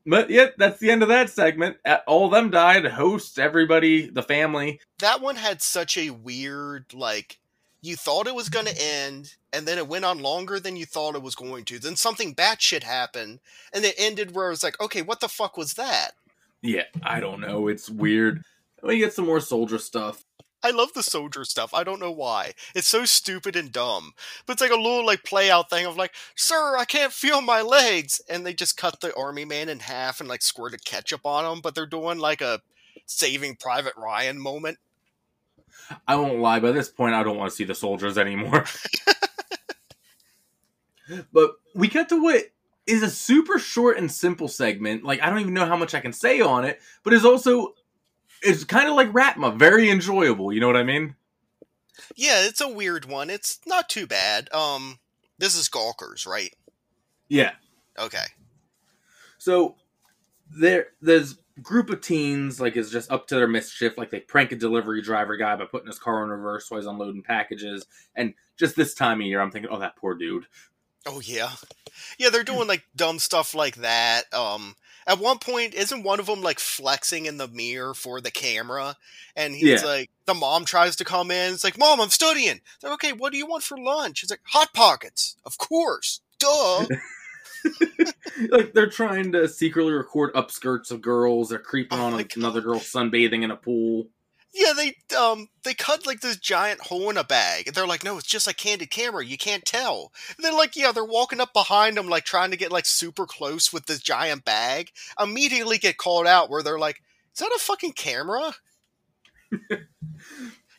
But yeah, that's the end of that segment. All of them died. Hosts, everybody, the family. That one had such a weird, like, you thought it was going to end, and then it went on longer than you thought it was going to. Then something bad batshit happened, and it ended where it was like, okay, what the fuck was that? Yeah, I don't know. It's weird. We get some more soldier stuff. I love the soldier stuff. I don't know why. It's so stupid and dumb. But it's like a little like play out thing of like, sir, I can't feel my legs. And they just cut the army man in half and like squirted ketchup on him, but they're doing like a saving Private Ryan moment. I won't lie, by this point, I don't want to see the soldiers anymore. but we cut to what is a super short and simple segment. Like, I don't even know how much I can say on it, but it's also, it's kind of like Raatma, very enjoyable. You know what I mean? Yeah, it's a weird one. It's not too bad. Um, this is Gawkers, right? Yeah. Okay. So there, there's group of teens like is just up to their mischief. Like they prank a delivery driver guy by putting his car in reverse while he's unloading packages. And just this time of year, I'm thinking, oh, that poor dude. Oh yeah, yeah. They're doing like dumb stuff like that. Um, at one point, isn't one of them like flexing in the mirror for the camera? And he's Yeah. like, the mom tries to come in. It's like, Mom, I'm studying. They're like, okay. What do you want for lunch? It's like hot pockets, of course. Duh. like they're trying to secretly record upskirts of girls. They're creeping Oh on another God. girl sunbathing in a pool. Yeah, they um they cut like this giant hole in a bag. And they're like, no, it's just like candid camera. You can't tell. And they're like, yeah, they're walking up behind them, like trying to get like super close with this giant bag. Immediately get called out where they're like, is that a fucking camera?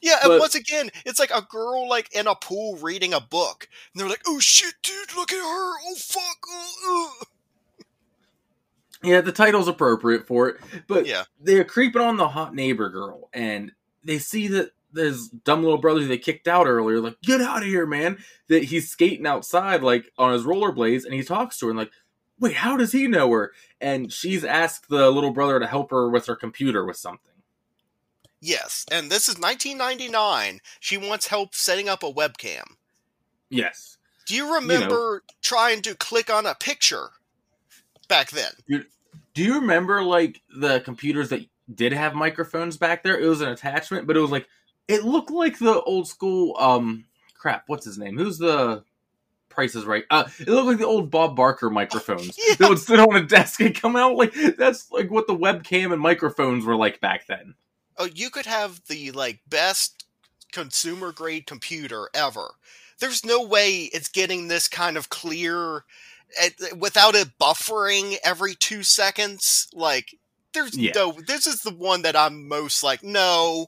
yeah, and But- once again, it's like a girl like in a pool reading a book, and they're like, "Oh shit, dude, look at her! Oh fuck!" Oh, ugh." Yeah, the title's appropriate for it, but Yeah. they're creeping on the hot neighbor girl, and they see that there's dumb little brother they kicked out earlier. Like, get out of here, man! That he's skating outside, like on his rollerblades, and he talks to her, and like, wait, how does he know her? And she's asked the little brother to help her with her computer with something. Yes, and this is 1999. She wants help setting up a webcam. Yes. Do you remember trying to click on a picture back then? Do you remember like the computers that did have microphones back there? It was an attachment, but it was like it looked like the old school um crap, what's his name? Who's the Price is Right? Uh it looked like the old Bob Barker microphones Yeah. that would sit on a desk and come out like that's like what the webcam and microphones were like back then. Oh, you could have the like best consumer grade computer ever. There's no way it's getting this kind of clear eh, without it buffering every two seconds. Like, there's Yeah. no. This is the one that I'm most like, no.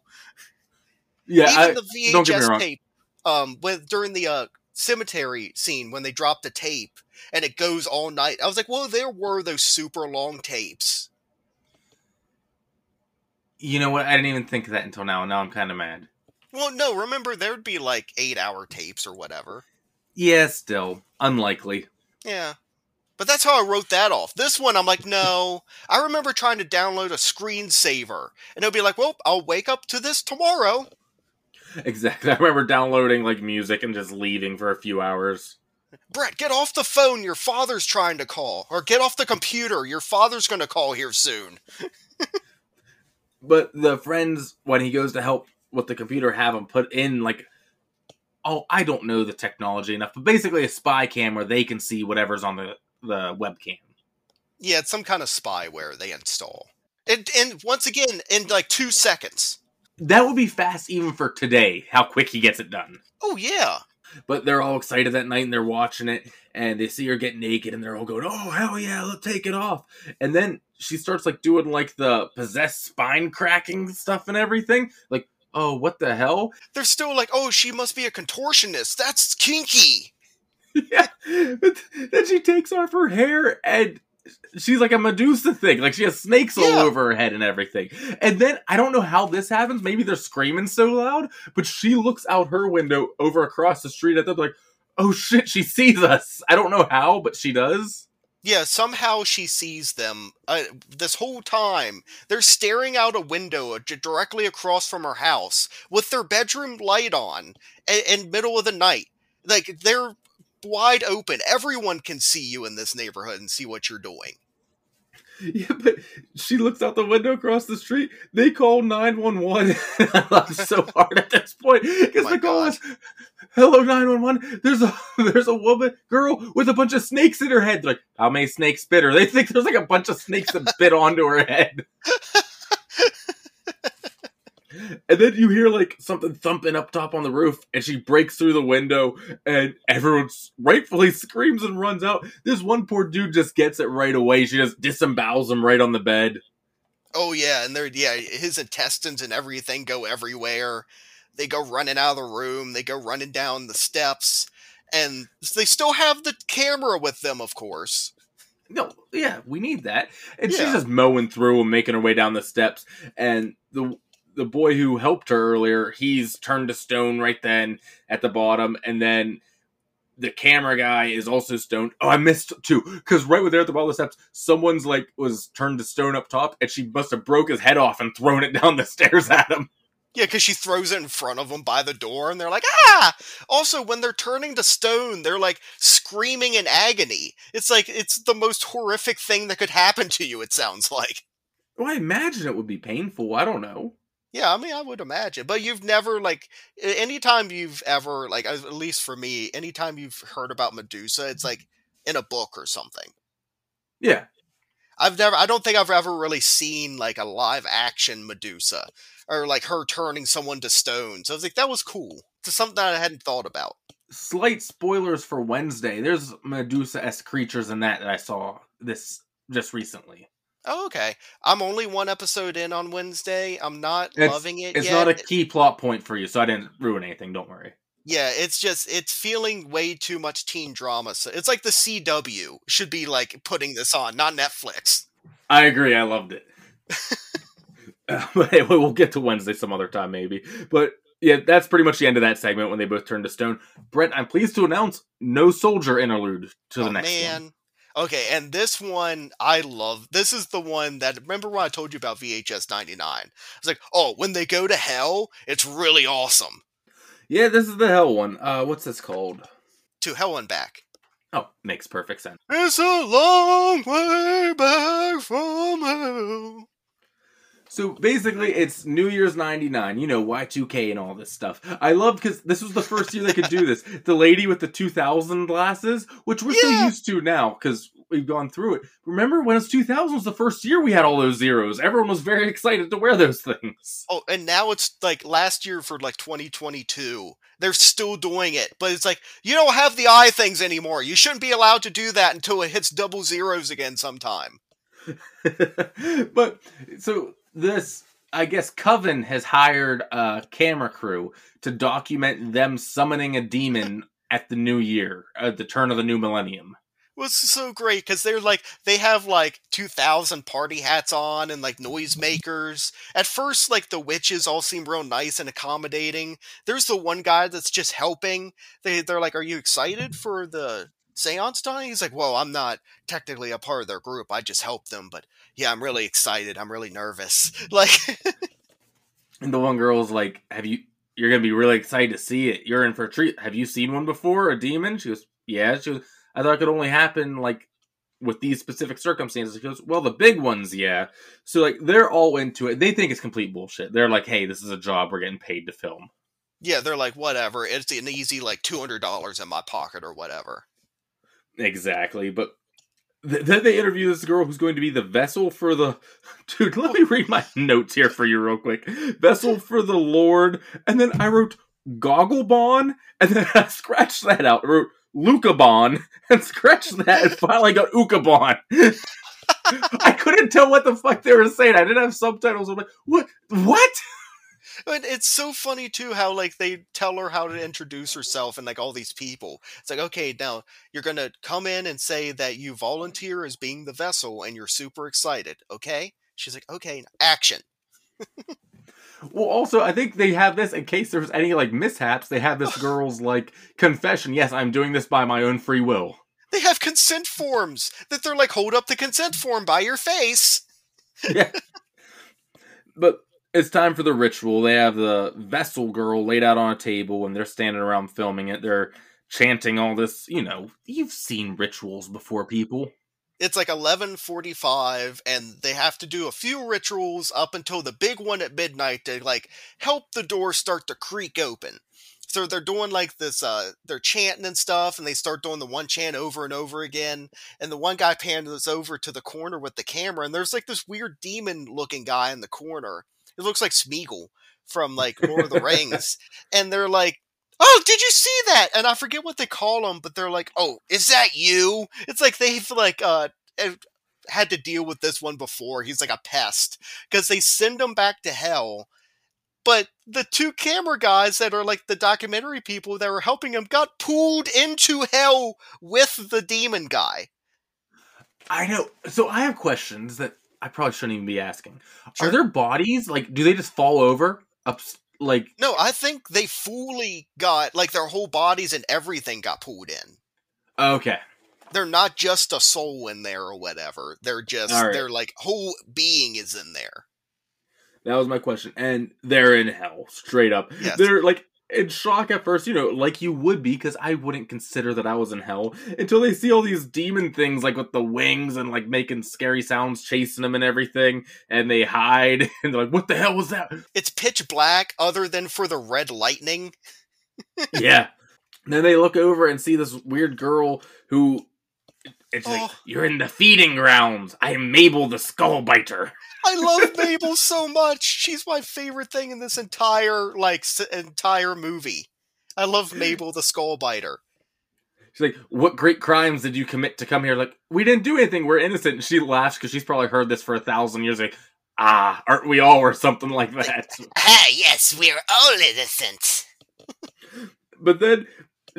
Yeah, Even I, the don't get me VHS wrong. tape, um, with during the uh, cemetery scene when they drop the tape and it goes all night. I was like, well, there were those super long tapes. you know what? I didn't even think of that until now, and now I'm kind of mad. Well, no, remember there'd be like eight hour tapes or whatever. Yeah, still unlikely. Yeah. But that's how I wrote that off. This one, I'm like, no. I remember trying to download a screensaver, and it'll be like, well, I'll wake up to this tomorrow. Exactly. I remember downloading like music and just leaving for a few hours. Brett, get off the phone. Your father's trying to call. Or get off the computer. Your father's going to call here soon. But the friends, when he goes to help with the computer, have him put in like, oh, I don't know the technology enough, but basically a spy cam where they can see whatever's on the the webcam. Yeah, it's some kind of spyware they install. And, and once again, in like two seconds. That would be fast even for today. How quick he gets it done. Oh, yeah. But they're all excited that night and they're watching it and they see her get naked and they're all going, "Oh hell yeah, let's take it off!" And then she starts like doing like the possessed spine cracking stuff and everything. Like, oh, what the hell? They're still like, oh, she must be a contortionist. That's kinky. yeah. But then she takes off her hair and she's like a Medusa thing. Like she has snakes all over her head and everything. And then I don't know how this happens. Maybe they're screaming so loud, but she looks out her window over across the street at them like, oh shit, she sees us. I don't know how, but she does. Yeah, somehow she sees them uh, this whole time. They're staring out a window directly across from her house with their bedroom light on in middle of the night. Like they're wide open. Everyone can see you in this neighborhood and see what you're doing. Yeah, but she looks out the window across the street. They call 911. I laugh so hard at this point because my the call is, "Hello 911. There's a there's a woman girl with a bunch of snakes in her head." They're like, "How many snakes bit her?" They think there's like a bunch of snakes that bit onto her head. And then you hear like something thumping up top on the roof, and she breaks through the window, and everyone rightfully screams and runs out. This one poor dude just gets it right away. She just disembowels him right on the bed. Oh yeah, and they're yeah, his intestines and everything go everywhere. They go running out of the room. They go running down the steps, and they still have the camera with them, of course. No, yeah, we need that. And she's just mowing through and making her way down the steps. And the the boy who helped her earlier, he's turned to stone right then at the bottom, and then the camera guy is also stoned. Oh, I missed too, because right when they're at the bottom of the steps, someone's like was turned to stone up top, and she must have broke his head off and thrown it down the stairs at him. Yeah, because she throws it in front of them by the door, and they're like, ah! Also, when they're turning to stone, they're like screaming in agony. It's like, it's the most horrific thing that could happen to you, it sounds like. Well, I imagine it would be painful. I don't know. Yeah, I mean, I would imagine. But you've never, like, anytime you've ever, like, at least for me, anytime you've heard about Medusa, it's like in a book or something. Yeah, I've never, I don't think I've ever really seen, like, a live action Medusa or, like, her turning someone to stone. So I was like, that was cool. It's something that I hadn't thought about. slight spoilers for Wednesday. There's Medusa esque creatures in that that I saw this just recently. Oh, okay. I'm only one episode in on Wednesday. I'm not It's- loving it It's yet. not a key plot point for you, so I didn't ruin anything. Don't worry. yeah, it's just it's feeling way too much teen drama. So it's like the CW should be like putting this on, not Netflix. I agree. I loved it. Uh, but anyway, we'll get to Wednesday some other time, maybe. But yeah, that's pretty much the end of that segment when they both turn to stone. Brent, I'm pleased to announce no soldier interlude to the oh next man. one. Okay, and this one I love. This is the one that remember when I told you about VHS 99. I was like, "Oh, when they go to hell, it's really awesome." Yeah, this is the hell one. Uh, what's this called? To hell and back. Oh, makes perfect sense. It's a long way back from hell. So basically, it's New Year's '99. You know, Y2K and all this stuff. I loved because this was the first year they could do this. The lady with the 2000 glasses, which we're so Yeah. used to now because we've gone through it. Remember when it was 2000 was the first year we had all those zeros. Everyone was very excited to wear those things. Oh, and now it's like last year for like 2022. They're still doing it, but it's like you don't have the eye things anymore. You shouldn't be allowed to do that until it hits double zeros again sometime. but so this, I guess, Coven has hired a camera crew to document them summoning a demon at the new year, at the turn of the new millennium. It's so great because they're like they have like 2000 party hats on and like noisemakers. At first, like the witches all seem real nice and accommodating. There's the one guy that's just helping. They they're like, "Are you excited for the seance tonight?" He's like, "Well, I'm not technically a part of their group. I just help them, but yeah, I'm really excited. I'm really nervous." Like, And the one girl's like, "Have you? You're gonna be really excited to see it. You're in for a treat. Have you seen one before? A demon?" She goes, "Yeah." She goes, "I thought it could only happen like with these specific circumstances." He goes, "Well, the big ones, yeah." So like they're all into it. They think it's complete bullshit. They're like, "Hey, this is a job. We're getting paid to film." yeah, they're like, "Whatever. It's an easy like $200 in my pocket or whatever." Exactly, but th- then they interview this girl who's going to be the vessel for the dude. Let me read my notes here for you real quick. Vessel for the Lord, and then I wrote Gogglebon, and then I scratched that out. I wrote Lucabon, and scratched that, and finally got Ukabon. I couldn't tell what the fuck they were saying. I didn't have subtitles. I'm like, what? What? And it's so funny too how like they tell her how to introduce herself and like all these people. It's like, okay, now you're gonna come in and say that you volunteer as being the vessel and you're super excited, okay? She's like, okay, action. Well, also, I think they have this in case there's any like mishaps. They have this girl's like confession. Yes, I'm doing this by my own free will. They have consent forms that they're like, hold up the consent form by your face. yeah. But it's time for the ritual. They have the vessel girl laid out on a table and they're standing around filming it. They're chanting all this, you know, you've seen rituals before, people. it's like 11:45 and they have to do a few rituals up until the big one at midnight to like help the door start to creak open. So they're doing like this uh they're chanting and stuff and they start doing the one chant over and over again and the one guy pans over to the corner with the camera and there's like this weird demon looking guy in the corner. It looks like Smeagol from like Lord of the Rings and they're like oh, did you see that? And I forget what they call them, but they're like, oh, is that you? It's like they've like uh had to deal with this one before. He's like a pest because they send him back to hell. But the two camera guys that are like the documentary people that were helping him got pulled into hell with the demon guy. I know. So I have questions that I probably shouldn't even be asking. Sure. Are their bodies like? Do they just fall over? Up like No, I think they fully got like their whole bodies and everything got pulled in. okay. They're not just a soul in there or whatever. They're just they're like whole being is in there. That was my question. And they're in hell, straight up. Yes. They're like in shock at first, you know, like you would be, because I wouldn't consider that I was in hell until they see all these demon things, like with the wings and like making scary sounds, chasing them and everything, and they hide, and they're like, "What the hell was that?" It's pitch black other than for the red lightning. yeah. And then they look over and see this weird girl who. It's like, Oh. you're in the feeding grounds. I am Mabel the Skull Biter. I love Mabel so much. She's my favorite thing in this entire like s- entire movie. I love Mabel the Skullbiter. She's like, "What great crimes did you commit to come here?" Like, we didn't do anything. We're innocent. And she laughs because she's probably heard this for a thousand years. Like, ah, aren't we all, or something like that? Ah, yes, we're all innocent. but then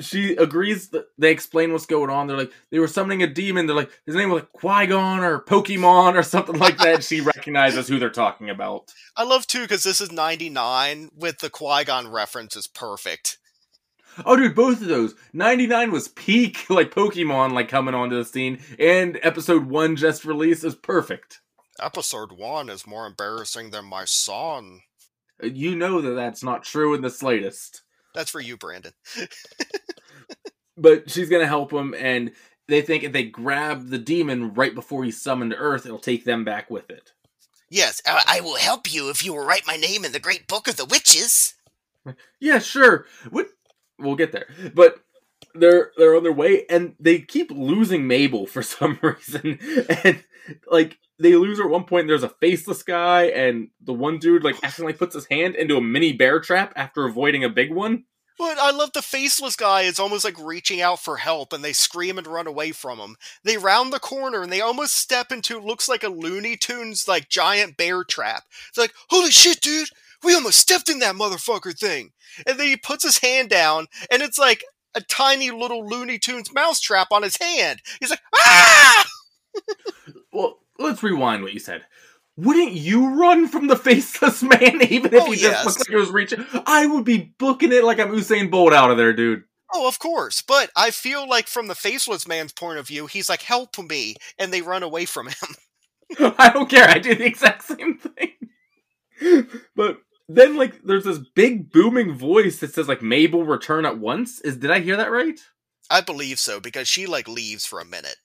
she agrees. That they explain what's going on. They're like, they were summoning a demon. They're like, his name was like Qui Gon or Pokemon or something like that. she recognizes who they're talking about. I love too because this is '99 with the Qui Gon reference is perfect. Oh, dude, both of those. 99 was peak, like Pokemon, like coming onto the scene, and episode one just released is perfect. Episode one is more embarrassing than my son. Uh, you know that that's not true in the slightest. That's for you, Brandon. But she's gonna help him, and they think if they grab the demon right before he's summoned to Earth, it'll take them back with it. Yes, I, I will help you if you will write my name in the Great Book of the Witches. Yeah, sure. What? We'll get there. But they're they're on their way, and they keep losing Mabel for some reason, and like they lose her at one point. There's a faceless guy, and the one dude like accidentally puts his hand into a mini bear trap after avoiding a big one. But I love the faceless guy is almost like reaching out for help and they scream and run away from him. They round the corner and they almost step into looks like a Looney Tunes like giant bear trap. It's like, holy shit, dude, we almost stepped in that motherfucker thing. And then he puts his hand down and it's like a tiny little Looney Tunes mouse trap on his hand. He's like, ah! Well, let's rewind what you said. Wouldn't you run from the faceless man even if Oh, he yes. just looked like he was reaching? I would be booking it like I'm Usain Bolt out of there, dude. Oh, of course. But I feel like from the faceless man's point of view, he's like, help me. And they run away from him. I don't care. I do the exact same thing. But then, like, there's this big booming voice that says, like, Mabel return at once. Is did I hear that right? I believe so because she like leaves for a minute.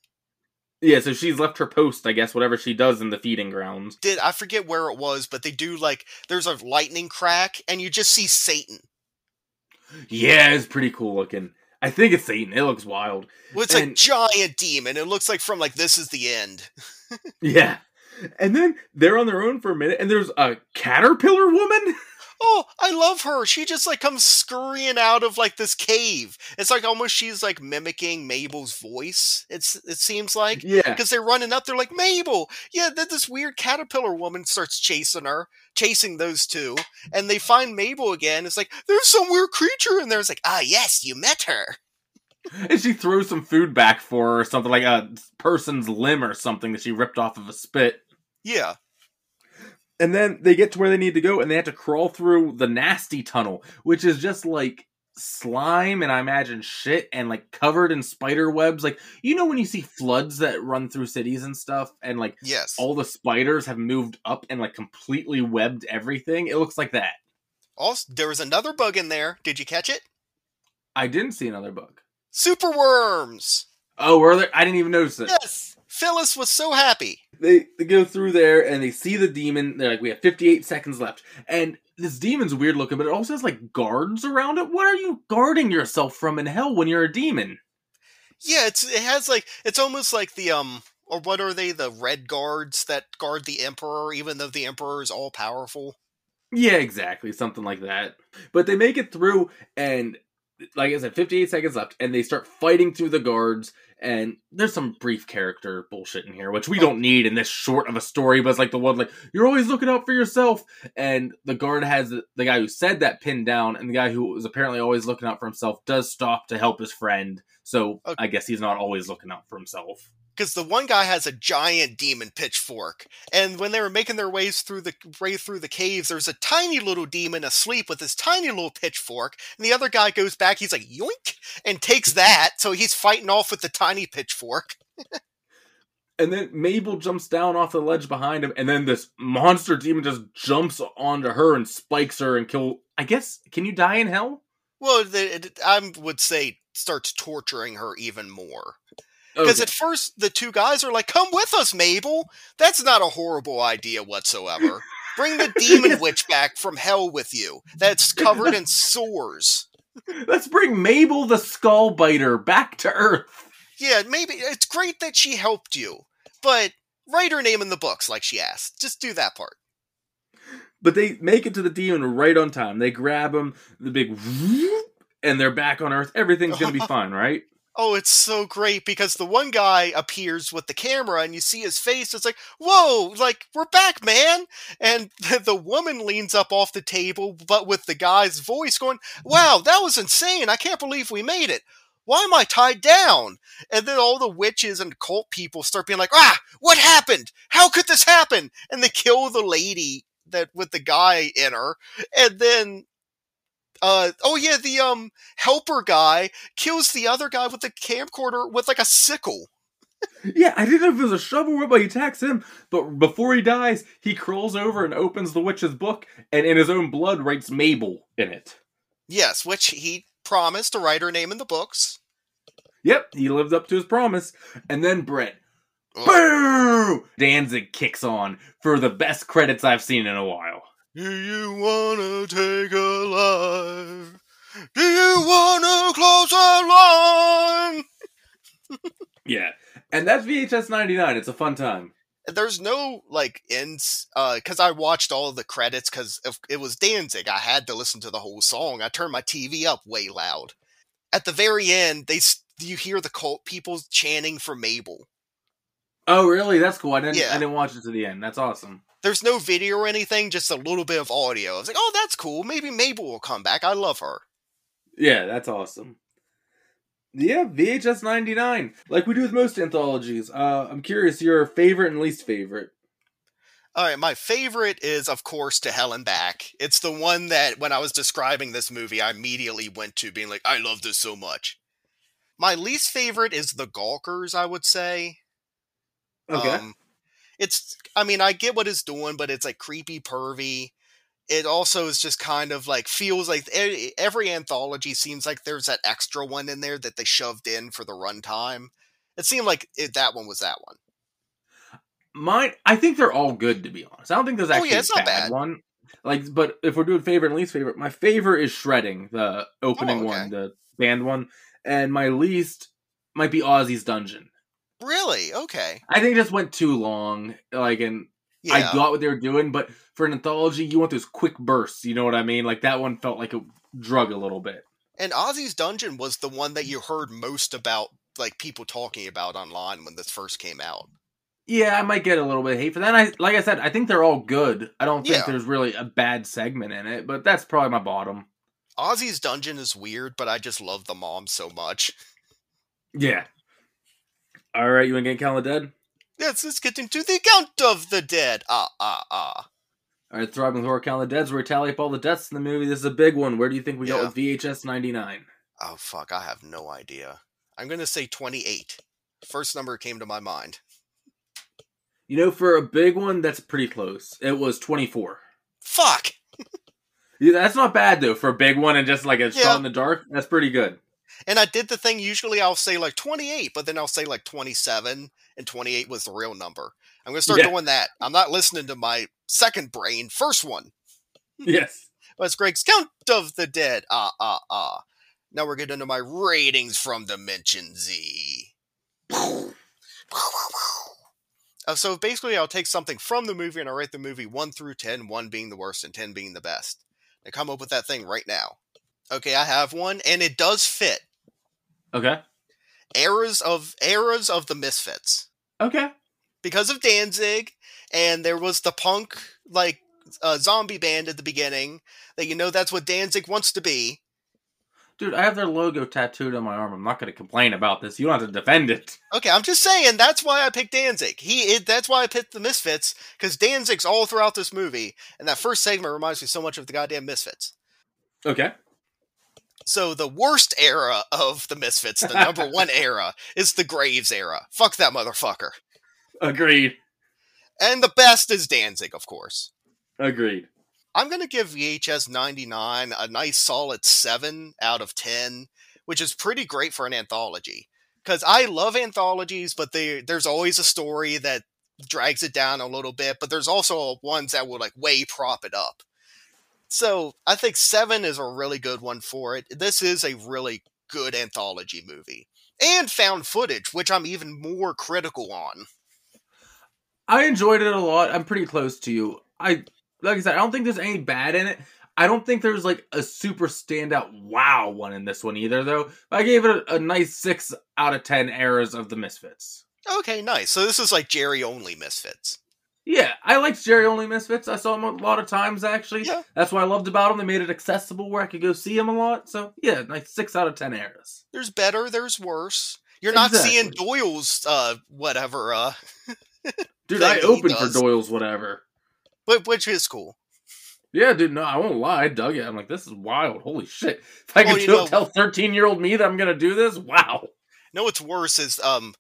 Yeah. So she's left her post, I guess, whatever she does in the feeding grounds. did I forget where it was, but they do like there's a lightning crack and you just see Satan. Yeah, it's pretty cool looking. I think it's Satan. It looks wild. Well, it's like And- giant demon. It looks like from like this is the end. Yeah. And then they're on their own for a minute, and there's a caterpillar woman. Oh, I love her. She just like comes scurrying out of like this cave. It's like almost she's like mimicking Mabel's voice. It's it seems like Yeah. because they're running up. They're like Mabel. Yeah, then this weird caterpillar woman starts chasing her, chasing those two, and they find Mabel again. It's like there's some weird creature in there. It's like ah yes, you met her. And she throws some food back for her or something, like a person's limb or something that she ripped off of a spit. Yeah. And then they get to where they need to go, and they have to crawl through the nasty tunnel, which is just like slime and I imagine shit and like covered in spider webs. Like, you know, when you see floods that run through cities and stuff, and like Yes. all the spiders have moved up and like completely webbed everything? It looks like that. Also, there was another bug in there. Did you catch it? I didn't see another bug. Super worms. Oh, were there? I didn't even notice it. Yes. Phyllis was so happy. They, they go through there and they see the demon. They're like, we have 58 seconds left. And this demon's weird looking, but it also has like guards around it. What are you guarding yourself from in hell when you're a demon? Yeah, it's it has like it's almost like the um or what are they the red guards that guard the emperor even though the emperor is all powerful. Yeah, exactly, something like that. But they make it through, and like I said, 58 seconds left, and they start fighting through the guards. And there's some brief character bullshit in here, which we oh. don't need in this short of a story. But it's like the one like you're always looking out for yourself, and the guard has the, the guy who said that pinned down, and the guy who was apparently always looking out for himself does stop to help his friend. So Okay. I guess he's not always looking out for himself. Because the one guy has a giant demon pitchfork, and when they were making their ways through the way through the caves, there's a tiny little demon asleep with his tiny little pitchfork, and the other guy goes back. He's like yoink and takes that, so he's fighting off with the tiny pitchfork. And then Mabel jumps down off the ledge behind him, and then this monster demon just jumps onto her and spikes her and kill. I guess can you die in hell? Well, I would say starts torturing her even more Oh, because Okay. at first the two guys are like, "Come with us, Mabel." That's not a horrible idea whatsoever. Bring the demon witch back from hell with you. That's covered in sores. Let's bring Mabel the Skull Biter back to Earth. Yeah, maybe it's great that she helped you, but write her name in the books like she asked. Just do that part. But they make it to the demon right on time. They grab him, the big, and they're back on Earth. Everything's gonna be fine, right? Oh, it's so great because the one guy appears with the camera and you see his face. It's like, whoa, like, we're back, man. And the, the woman leans up off the table, but with the guy's voice going, wow, that was insane. I can't believe we made it. Why am I tied down? And then all the witches and cult people start being like, ah, what happened? How could this happen? And they kill the lady that with the guy in her. And then uh oh yeah, the um helper guy kills the other guy with the camcorder with like a sickle. Yeah, I didn't know if it was a shovel or but he attacks him. But before he dies, he crawls over and opens the witch's book, and in his own blood writes Mabel in it. Yes, which he promised to write her name in the books. Yep, he lived up to his promise. And then Brett, Ugh. boo! Danzig kicks on for the best credits I've seen in a while. Do you wanna take a life? Do you wanna close a line? Yeah, and that's VHS 99. It's a fun time. There's no like ends uh cuz I watched all of the credits cuz it was Danzig I had to listen to the whole song. I turned my TV up way loud. At the very end they you hear the cult people chanting for Mabel. Oh, really? That's cool. I didn't. Yeah. I didn't watch it to the end. That's awesome. There's no video or anything, just a little bit of audio. I was like, "Oh, that's cool. Maybe Mabel will come back. I love her." Yeah, that's awesome. Yeah, VHS 99. Like we do with most anthologies. Uh, I'm curious your favorite and least favorite. All right, my favorite is, of course, To Hell and Back. It's the one that, when I was describing this movie, I immediately went to being like, I love this so much. My least favorite is The Gawkers, I would say. Okay. Um, it's, I mean, I get what it's doing, but it's like creepy, pervy. It also is just kind of like feels like every anthology seems like there's that extra one in there that they shoved in for the runtime. It seemed like it, that one was that one. Mine, I think they're all good to be honest. I don't think there's Oh, actually yeah, it's a bad, bad. one. Like, but if we're doing favorite and least favorite, my favorite is Shredding, the opening Oh, okay. one, the band one, and my least might be Ozzy's Dungeon. Really? Okay. I think it just went too long. Like, and Yeah. I got what they were doing, but for an anthology, you want those quick bursts. You know what I mean? Like that one felt like a drug a little bit. And Ozzy's Dungeon was the one that you heard most about, like people talking about online when this first came out. Yeah, I might get a little bit of hate for that. And I, like I said, I think they're all good. I don't think Yeah. there's really a bad segment in it, but that's probably my bottom. Ozzy's Dungeon is weird, but I just love the mom so much. Yeah. All right, you want to get Count of the Dead? Let's, let's get into the Count of the Dead. Ah, ah, ah. All right, Thriving Horror Count of the Dead's where we tally up all the deaths in the movie. This is a big one. Where do you think we Yeah. go with VHS 99? Oh, fuck, I have no idea. I'm going to say 28. First number came to my mind. You know, for a big one, that's pretty close. It was 24. Fuck! Yeah, that's not bad, though, for a big one and just like a Yeah. shot in the dark. That's pretty good. And I did the thing, usually I'll say like 28, but then I'll say like 27. and 28 was the real number. I'm going to start Yeah. doing that. I'm not listening to my second brain, first one. Yes. That's Greg's Count of the Dead. Ah, ah, ah. Now we're getting into my ratings from Dimension Z. Uh, so basically, I'll take something from the movie and I'll rate the movie 1 through 10, 1 being the worst and 10 being the best. I come up with that thing right now. Okay, I have one, and it does fit. Okay. Eras of eras of the Misfits. Okay. Because of Danzig, and there was the punk like uh, zombie band at the beginning. That you know that's what Danzig wants to be. Dude, I have their logo tattooed on my arm. I'm not going to complain about this. You don't have to defend it. Okay, I'm just saying that's why I picked Danzig. He it, that's why I picked the Misfits because Danzig's all throughout this movie, and that first segment reminds me so much of the goddamn Misfits. Okay. So the worst era of the Misfits, the number one era, is the Graves era. Fuck that motherfucker. Agreed. And the best is Danzig, of course. Agreed. I'm gonna give VHS 99 a nice solid seven out of ten, which is pretty great for an anthology. Because I love anthologies, but they, there's always a story that drags it down a little bit, but there's also ones that will like way prop it up. So I think seven is a really good one for it. This is a really good anthology movie. And found footage, which I'm even more critical on. I enjoyed it a lot. I'm pretty close to you. I like I said, I don't think there's any bad in it. I don't think there's like a super standout wow one in this one either, though. I gave it a, a nice six out of ten eras of the Misfits. Okay, nice. So this is like Jerry Only Misfits. Yeah, I liked Jerry Only Misfits. I saw him a lot of times actually. Yeah. That's what I loved about him. They made it accessible where I could go see him a lot. So yeah, like six out of ten eras. There's better, there's worse. You're not seeing Doyle's uh whatever uh thing I opened for. Doyle's whatever. but which is cool. Yeah, dude, no, I won't lie. I dug it. I'm like, this is wild. Holy shit. If I Well, could tell- know- tell 13 year old me that I'm going to do this, wow. No, what's worse is um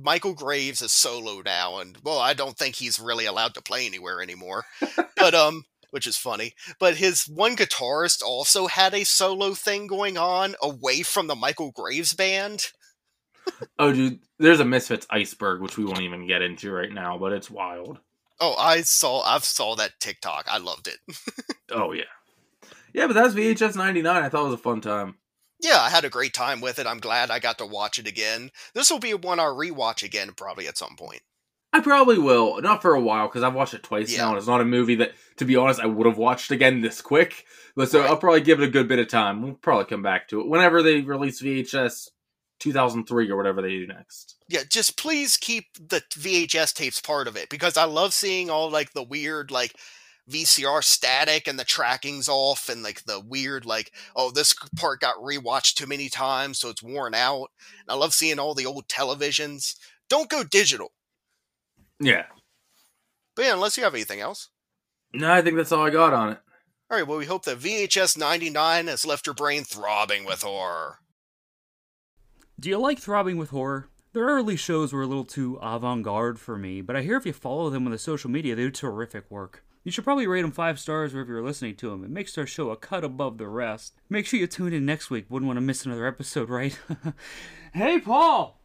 Michael Graves is solo now and well, I don't think he's really allowed to play anywhere anymore. but um which is funny. But his one guitarist also had a solo thing going on away from the Michael Graves band. Oh, dude, there's a Misfits iceberg, which we won't even get into right now, but it's wild. Oh, I saw I've saw that TikTok. I loved it. Oh, yeah. Yeah, but that was VHS 99. I thought it was a fun time. Yeah, I had a great time with it. I'm glad I got to watch it again. This will be one I'll rewatch again probably at some point. I probably will. Not for a while, because I've watched it twice Yeah. now, and it's not a movie that, to be honest, I would have watched again this quick. But so Right. I'll probably give it a good bit of time. We'll probably come back to it whenever they release VHS 2003 or whatever they do next. Yeah, just please keep the VHS tapes part of it because I love seeing all like the weird like VCR static and the tracking's off and like the weird like oh this part got rewatched too many times so it's worn out. And I love seeing all the old televisions. Don't go digital. Yeah. But yeah, unless you have anything else. No, I think that's all I got on it. All right, well we hope that VHS 99 has left your brain throbbing with horror. Do you like Throbbing with Horror? Their early shows were a little too avant garde for me, but I hear if you follow them on the social media, they do terrific work. You should probably rate them five stars wherever you're listening to them. It makes their show a cut above the rest. Make sure you tune in next week. Wouldn't want to miss another episode, right? hey, Paul!